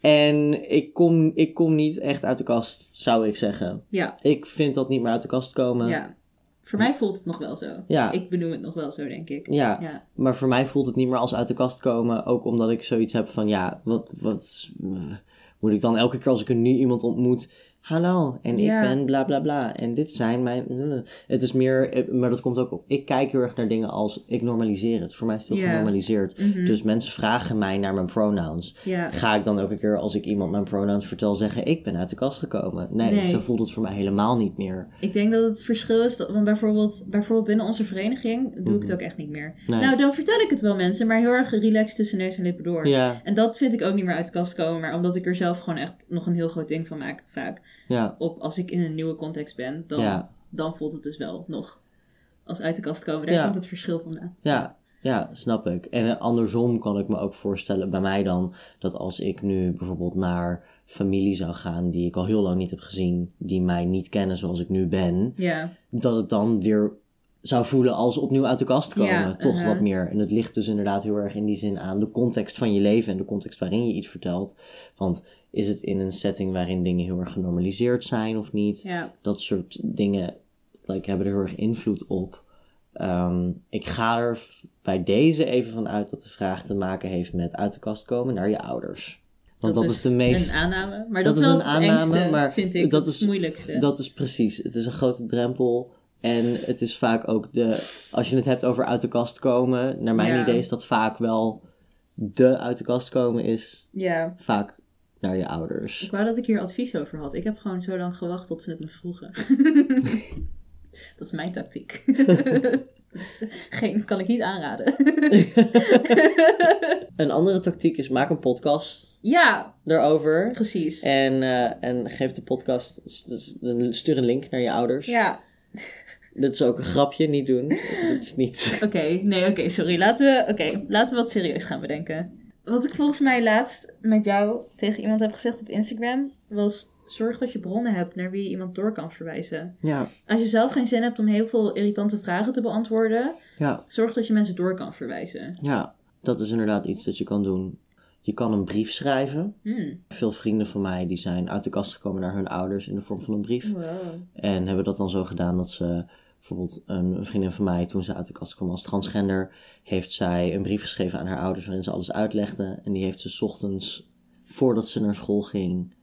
en ik kom, ik kom niet echt uit de kast, zou ik zeggen. ja. Ik vind dat niet meer uit de kast komen. ja. Voor mij voelt het nog wel zo. Ja. Ik benoem het nog wel zo, denk ik. Ja, Ja. maar voor mij voelt het niet meer als uit de kast komen. Ook omdat ik zoiets heb van, ja, wat, wat eh, moet ik dan elke keer als ik een nu iemand ontmoet... Hallo, en Ja. ik ben bla bla bla. En dit zijn mijn... eh. Het is meer, eh, maar dat komt ook op... Ik kijk heel erg naar dingen als, ik normaliseer het. Voor mij is het heel genormaliseerd. Mhm. Dus mensen vragen mij naar mijn pronouns. Ga ik dan elke keer als ik iemand mijn pronouns vertel zeggen... Ik ben uit de kast gekomen. Nee, Nee. zo voelt het voor mij helemaal niet meer. Ik denk dat het verschil is, dat, want bijvoorbeeld, bijvoorbeeld binnen onze vereniging doe ik het Mhm. ook echt niet meer. Nee. Nou, dan vertel ik het wel mensen, maar heel erg relaxed tussen neus en lippen door. En dat vind ik ook niet meer uit de kast komen, maar omdat ik er zelf gewoon echt nog een heel groot ding van maak, vaak. Ja, Op als ik in een nieuwe context ben, dan, ja. dan voelt het dus wel nog als uit de kast komen. Daar Ja. komt het verschil vandaan. Ja, ja, snap ik. En eh, andersom kan ik me ook voorstellen bij mij dan dat als ik nu bijvoorbeeld naar familie zou gaan die ik al heel lang niet heb gezien, die mij niet kennen zoals ik nu ben, Ja, dat het dan weer zou voelen als opnieuw uit de kast komen. Ja, Toch uh-huh. wat meer. En het ligt dus inderdaad heel erg in die zin aan de context van je leven en de context waarin je iets vertelt. Want is het in een setting waarin dingen heel erg genormaliseerd zijn of niet? ja, dat soort dingen like, hebben er heel erg invloed op. Ehm, ik ga er bij deze even van uit dat de vraag te maken heeft met uit de kast komen naar je ouders. Want dat, is, de meest. Een aanname, maar dat dat, is wel een het aanname, engste, maar vind ik. dat is is- het moeilijkste. Dat is precies. Het is een grote drempel. En het is vaak ook de. Als je het hebt over uit de kast komen, naar mijn Ja. idee is dat vaak wel. De uit de kast komen is Ja, vaak naar je ouders. ik wou dat ik hier advies over had. Ik heb gewoon zo lang gewacht tot ze het me vroegen. (laughs) dat is mijn tactiek. (laughs) Dat geen, kan ik niet aanraden. (laughs) Een andere tactiek is maak een podcast ja, daarover. precies. En, eh, en geef de podcast, stuur een link naar je ouders. Ja, Dit is ook een grapje, niet doen. Dit is niet... oké. Nee, oké, sorry. Laten we, oké, laten we wat serieus gaan bedenken. Wat ik volgens mij laatst met jou tegen iemand heb gezegd op Instagram, was zorg dat je bronnen hebt naar wie je iemand door kan verwijzen. Ja, Als je zelf geen zin hebt om heel veel irritante vragen te beantwoorden, ja, zorg dat je mensen door kan verwijzen. ja. Dat is inderdaad iets dat je kan doen. Je kan een brief schrijven. Hmm. Veel vrienden van mij die zijn uit de kast gekomen naar hun ouders in de vorm van een brief. Wow. En hebben dat dan zo gedaan dat ze... Bijvoorbeeld een een vriendin van mij, toen ze uit de kast kwam als transgender... heeft zij een brief geschreven aan haar ouders waarin ze alles uitlegde. En die heeft ze 's ochtends, voordat ze naar school ging...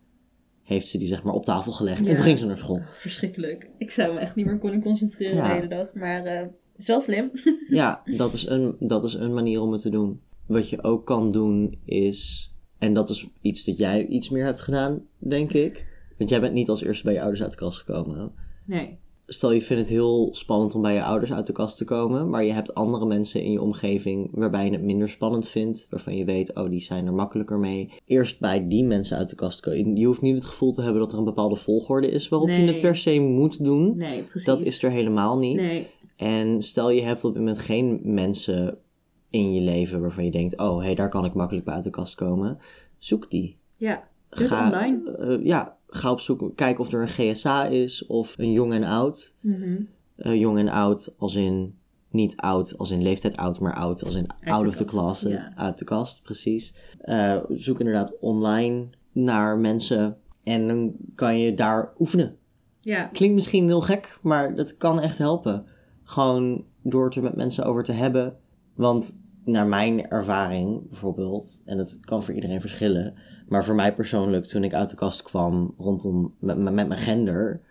heeft ze die zeg maar op tafel gelegd. En toen ging ze naar school. Verschrikkelijk. Ik zou me echt niet meer kunnen concentreren Ja. de hele dag. Maar eh, het is wel slim. (laughs) Ja, dat is, een, dat is een manier om het te doen. Wat je ook kan doen is, en dat is iets dat jij iets meer hebt gedaan, denk ik. Want jij bent niet als eerste bij je ouders uit de kast gekomen. Nee. Stel je vindt het heel spannend om bij je ouders uit de kast te komen, maar je hebt andere mensen in je omgeving waarbij je het minder spannend vindt, waarvan je weet, oh, die zijn er makkelijker mee. Eerst bij die mensen uit de kast komen. Je hoeft niet het gevoel te hebben dat er een bepaalde volgorde is waarop je het per se moet doen. Nee, precies. Dat is er helemaal niet. Nee. En stel je hebt op dit moment geen mensen in je leven waarvan je denkt, oh, hey, daar kan ik makkelijk bij uit de kast komen. Zoek die. Ja. Het online. eh, ja, ga op zoek, kijk of er een GSA is of een jong en oud. Mhm. Eh, jong en oud als in, niet oud als in leeftijd oud, maar oud als in out of the class. ja. Uit de kast, precies. Eh, zoek inderdaad online naar mensen en dan kan je daar oefenen. Ja. Klinkt misschien heel gek, maar dat kan echt helpen. Gewoon door het er met mensen over te hebben. Want naar mijn ervaring bijvoorbeeld, en dat kan voor iedereen verschillen, maar voor mij persoonlijk, toen ik uit de kast kwam rondom met, mijn gender,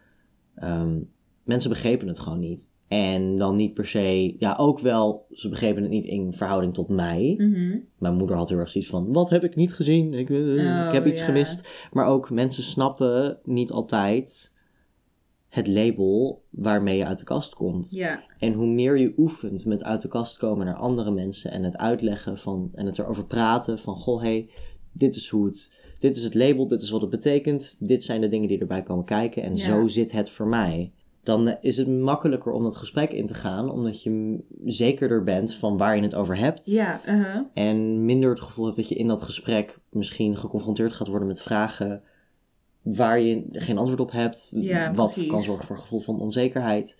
ehm, mensen begrepen het gewoon niet. En dan niet per se, ja, ook wel, ze begrepen het niet in verhouding tot mij. Mhm. Mijn moeder had heel erg zoiets van: wat heb ik niet gezien? Ik, eh, ik heb Oh, iets gemist. Maar ook mensen snappen niet altijd het label waarmee je uit de kast komt. En hoe meer je oefent met uit de kast komen naar andere mensen en het uitleggen van en het erover praten van: goh, hey, dit is hoe het, dit is het label, dit is wat het betekent, dit zijn de dingen die erbij komen kijken en Ja. zo zit het voor mij. Dan is het makkelijker om dat gesprek in te gaan, omdat je zekerder bent van waar je het over hebt. Ja, uh-huh. En minder het gevoel hebt dat je in dat gesprek misschien geconfronteerd gaat worden met vragen waar je geen antwoord op hebt. Ja, wat precies. kan zorgen voor een gevoel van onzekerheid.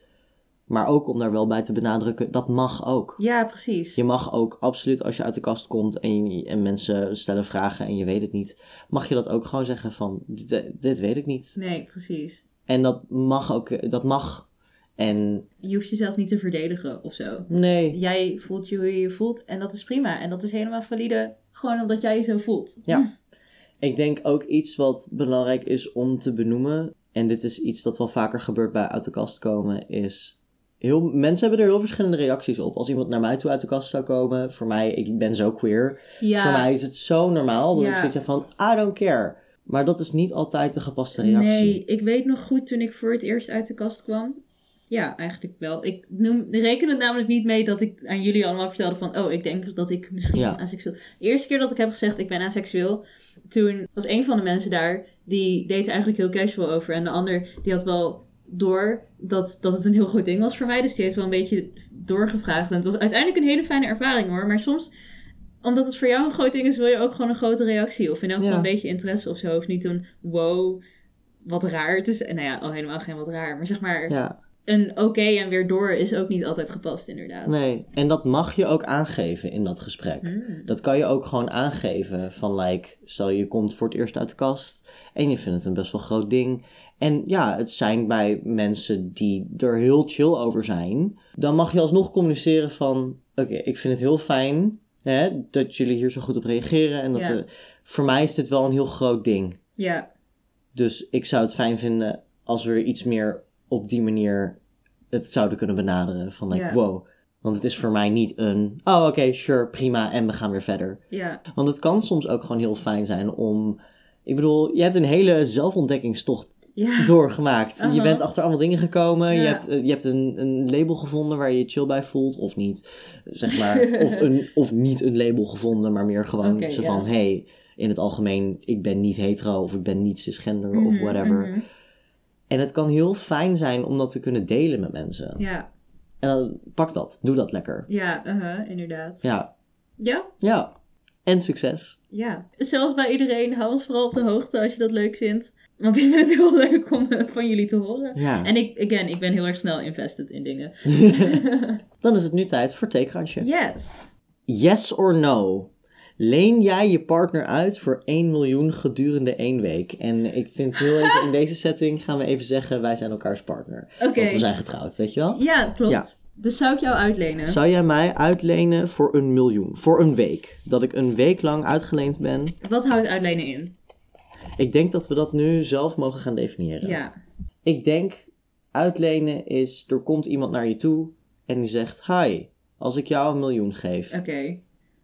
Maar ook om daar wel bij te benadrukken, dat mag ook. ja, precies. Je mag ook absoluut als je uit de kast komt en, je- en mensen stellen vragen en je weet het niet, mag je dat ook gewoon zeggen van dit, dit weet ik niet. Nee, precies. En dat mag ook, dat mag. En Je hoeft jezelf niet te verdedigen of zo. nee, Jij voelt je hoe je je voelt en dat is prima. En dat is helemaal valide, gewoon omdat jij je zo voelt. Ja. (laughs) Ik denk ook iets wat belangrijk is om te benoemen. En dit is iets dat wel vaker gebeurt bij uit de kast komen. Is heel, mensen hebben er heel verschillende reacties op. Als iemand naar mij toe uit de kast zou komen. Voor mij, ik ben zo queer. Ja, Voor mij is het zo normaal dat Ja. ik zoiets heb van, I don't care. Maar dat is niet altijd de gepaste reactie. Nee, ik weet nog goed toen ik voor het eerst uit de kast kwam. Ja, eigenlijk wel. Ik noem, reken het namelijk niet mee dat ik aan jullie allemaal vertelde van... Oh, ik denk dat ik misschien Ja. aseksueel... De eerste keer dat ik heb gezegd ik ben aseksueel... Toen was een van de mensen daar, die deed er eigenlijk heel casual over. En de ander, die had wel door dat, dat het een heel goed ding was voor mij. Dus die heeft wel een beetje doorgevraagd. En het was uiteindelijk een hele fijne ervaring hoor. Maar soms, omdat het voor jou een groot ding is, wil je ook gewoon een grote reactie. Of in elk geval Ja. een beetje interesse of zo. Of niet een wow, wat raar. Het is, nou ja, al helemaal geen wat raar. Maar zeg maar, Ja, een oké en weer door is ook niet altijd gepast inderdaad. nee. En dat mag je ook aangeven in dat gesprek. Hmm. Dat kan je ook gewoon aangeven van like, stel je komt voor het eerst uit de kast en je vindt het een best wel groot ding. En ja, het zijn bij mensen die er heel chill over zijn. Dan mag je alsnog communiceren van, oké, ik vind het heel fijn hè, dat jullie hier zo goed op reageren. En dat Ja. voor mij is dit wel een heel groot ding. Ja, Dus ik zou het fijn vinden als we er iets meer op die manier het zouden kunnen benaderen. Van like, wow. Want het is voor mij niet een, oh oké, sure, prima, en we gaan weer verder. Want het kan soms ook gewoon heel fijn zijn om. Ik bedoel, je hebt een hele zelfontdekkingstocht (laughs) doorgemaakt. Je Aha. bent achter allemaal dingen gekomen. Je hebt, eh, je hebt een, een label gevonden waar je je chill bij voelt, of niet. Zeg maar. (laughs) of, een, of niet een label gevonden, maar meer gewoon Oké, zo van: hey, in het algemeen, ik ben niet hetero of ik ben niet cisgender of Mhm, whatever. mhm. En het kan heel fijn zijn om dat te kunnen delen met mensen. Ja, En dan pak dat. Doe dat lekker. ja, uh-huh, inderdaad. Ja. Ja, Ja. En succes. ja. Zelfs bij iedereen, hou ons vooral op de hoogte als je dat leuk vindt. Want ik vind het heel leuk om eh, van jullie te horen. Ja. En ik, again, ik ben heel erg snel invested in dingen. (laughs) Dan is het nu tijd voor theekransje. yes. Yes or no? Leen jij je partner uit voor 1 miljoen gedurende één week? En ik vind heel (laughs) even in deze setting gaan we even zeggen: wij zijn elkaars partner. Oké. Want we zijn getrouwd, weet je wel? Ja, klopt. Ja. Dus zou ik jou uitlenen? Zou jij mij uitlenen voor een miljoen? Voor een week? Dat ik een week lang uitgeleend ben? Wat houdt uitlenen in? Ik denk dat we dat nu zelf mogen gaan definiëren. Ja. Ik denk uitlenen is: er komt iemand naar je toe en die zegt: Hi, als ik jou een miljoen geef, Oké.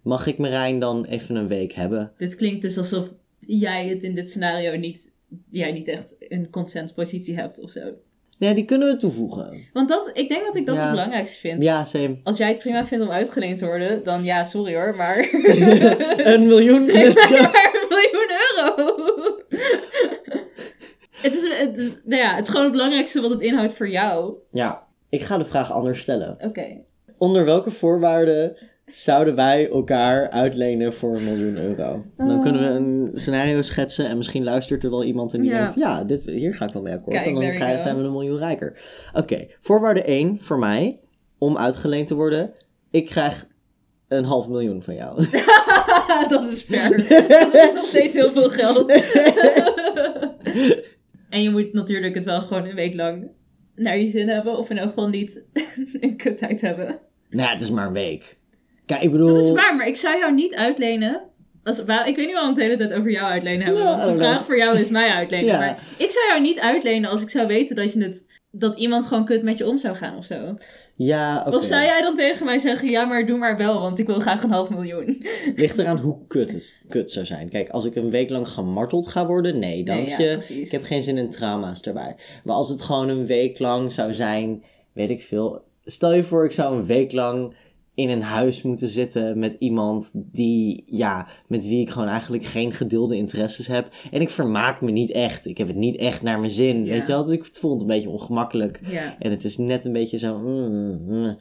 Mag ik Marijn dan even een week hebben? Dit klinkt dus alsof jij het in dit scenario niet, jij niet echt een consentspositie hebt of zo. Nee, die kunnen we toevoegen. Want dat, ik denk dat ik dat Ja. het belangrijkste vind. Ja, same. Als jij het prima vindt om uitgeleend te worden, dan ja, sorry hoor, maar... (laughs) een miljoen. (laughs) Go. maar een miljoen euro! het, is, het, is, nou ja, het is gewoon het belangrijkste wat het inhoudt voor jou. Ja, ik ga de vraag anders stellen. Oké. Onder welke voorwaarden zouden wij elkaar uitlenen voor een miljoen euro? Dan kunnen we een scenario schetsen en misschien luistert er wel iemand en die Ja. denkt, ja, dit, hier ga ik wel mee akkoord. Kijk, en dan ga, we een miljoen rijker. Oké, voorwaarde 1 voor mij, om uitgeleend te worden. Ik krijg een half miljoen van jou. (laughs) dat is fair. dat is nog steeds heel veel geld. (laughs) en je moet natuurlijk het wel gewoon een week lang naar je zin hebben. Of in elk geval niet (laughs) een kuttijd hebben. nou, het is maar een week. Kijk, ik bedoel... Dat is waar, maar ik zou jou niet uitlenen. Als, ik weet niet waarom we het de hele tijd over jou uitlenen hebben. Ja, want de vraag voor jou is mij uitlenen. Ja. Maar ik zou jou niet uitlenen als ik zou weten dat, je het, dat iemand gewoon kut met je om zou gaan of zo. Ja, oké. Of zou jij dan tegen mij zeggen, ja maar doe maar wel, want ik wil graag een half miljoen. (laughs) Ligt eraan hoe kut het kut zou zijn. Kijk, als ik een week lang gemarteld ga worden, nee, dank Nee, ja, je. ik heb geen zin in trauma's erbij. Maar als het gewoon een week lang zou zijn, weet ik veel. Stel je voor, ik zou een week lang in een huis moeten zitten met iemand die, ja, met wie ik gewoon eigenlijk geen gedeelde interesses heb. En ik vermaak me niet echt. Ik heb het niet echt naar mijn zin, weet je wel. Dus ik voel het een beetje ongemakkelijk. En het is net een beetje zo. mm, mm.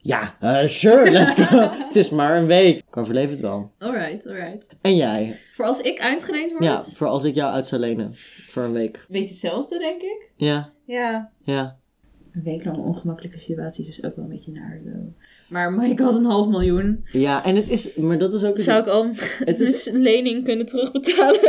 ja, eh, sure, let's go. (laughs) het is maar een week. Ik overleef het wel. Alright, alright. En jij? Voor als ik uitgeleend word? Ja, voor als ik jou uit zou lenen. Voor een week. Weet je hetzelfde, denk ik? Ja, Ja. ja. Een week lang ongemakkelijke situaties is ook wel een beetje naar. zo. Maar my god, een half miljoen. Ja, en het is. Maar dat is ook. Zou ik al (laughs) Het is een lening kunnen terugbetalen?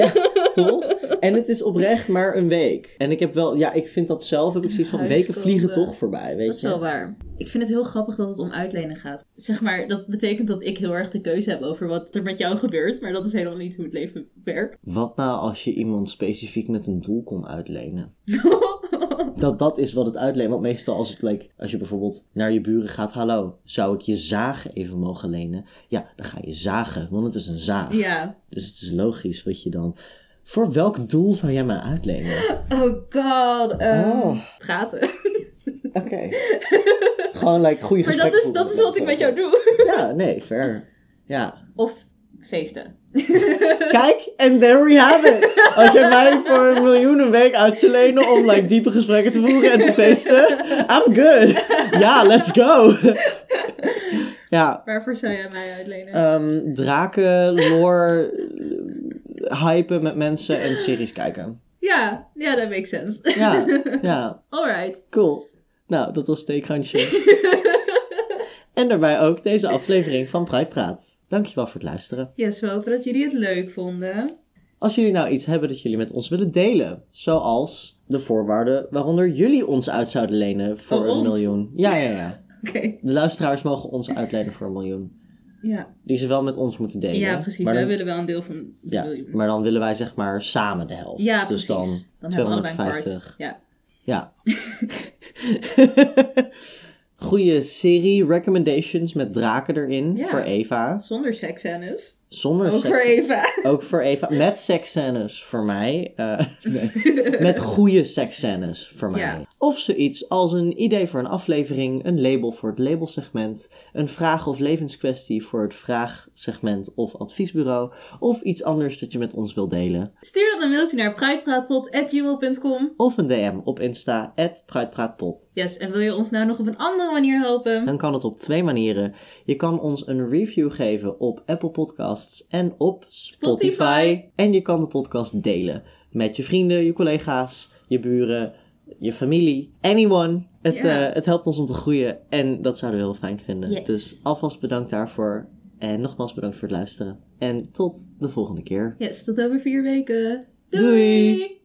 toch? En het is oprecht maar een week. En ik heb wel. Ja, ik vind dat zelf. Heb ik zoiets van. Weken vliegen toch voorbij, weet Dat is je? wel waar. Ik vind het heel grappig dat het om uitlenen gaat. Zeg maar, dat betekent dat ik heel erg de keuze heb over wat er met jou gebeurt. Maar dat is helemaal niet hoe het leven werkt. Wat nou als je iemand specifiek met een doel kon uitlenen? (laughs) (laughs) Dat, dat is wat het uitlenen. Want meestal als, het, like, als je bijvoorbeeld naar je buren gaat. Hallo, zou ik je zagen even mogen lenen? Ja, dan ga je zagen, want het is een zaag. ja. Dus het is logisch wat je dan... Voor welk doel zou jij mij uitlenen? Oh god. ehm, Oh. Praten. (laughs) Oké. Gewoon like, goede maar gesprekken dat is, dat is wat ik met jou doe. Ja, nee, fair. Ja. Of feesten. (laughs) Kijk, en there we have it. Als jij mij voor een miljoen een week uit zou lenen om like, diepe gesprekken te voeren en te feesten, I'm good. Ja, let's go. (laughs) ja, Waarvoor zou jij mij uitlenen? ehm, draken, lore, hypen met mensen en series kijken. ja, ja, dat makes sense. Ja, (laughs) ja, Alright. cool. Nou, dat was Steekhandje. En daarbij ook deze aflevering van Pride Praat. Dankjewel voor het luisteren. Yes, we hopen dat jullie het leuk vonden. Als jullie nou iets hebben dat jullie met ons willen delen, zoals de voorwaarden waaronder jullie ons uit zouden lenen voor Oh, een ons? miljoen. Ja, ja, ja. (laughs) Oké. De luisteraars mogen ons uitlenen voor een miljoen. Ja. Die ze wel met ons moeten delen. ja, precies. Maar Wij dan, willen wel een deel van de ja, miljoen. maar dan willen wij zeg maar samen de helft. Ja, dus precies. dan, dan hebben we allebei een kwart. 250. Ja. Ja. (laughs) (laughs) Goede serie recommendations met draken erin Ja. voor Eva. Zonder seksscènes. Zonder Ook seks. voor Eva. (laughs) Ook voor Eva. Met seksscènes voor mij. Eh, (laughs) nee. Met goede seksscènes voor mij. Ja. Of zoiets als een idee voor een aflevering, een label voor het labelsegment, een vraag of levenskwestie voor het vraagsegment of adviesbureau, of iets anders dat je met ons wilt delen. Stuur dan een mailtje naar pruitpraatpot.gmail.com. Of een DM op Insta, @pruitpraatpot. Yes, en wil je ons nou nog op een andere manier helpen? Dan kan het op twee manieren. Je kan ons een review geven op Apple Podcasts en op Spotify. Spotify. En je kan de podcast delen met je vrienden, je collega's, je buren, je familie, anyone. Het, eh, het helpt ons om te groeien en dat zouden we heel fijn vinden. Yes. Dus alvast bedankt daarvoor. En nogmaals bedankt voor het luisteren. En tot de volgende keer. Yes, tot over vier weken. Doei.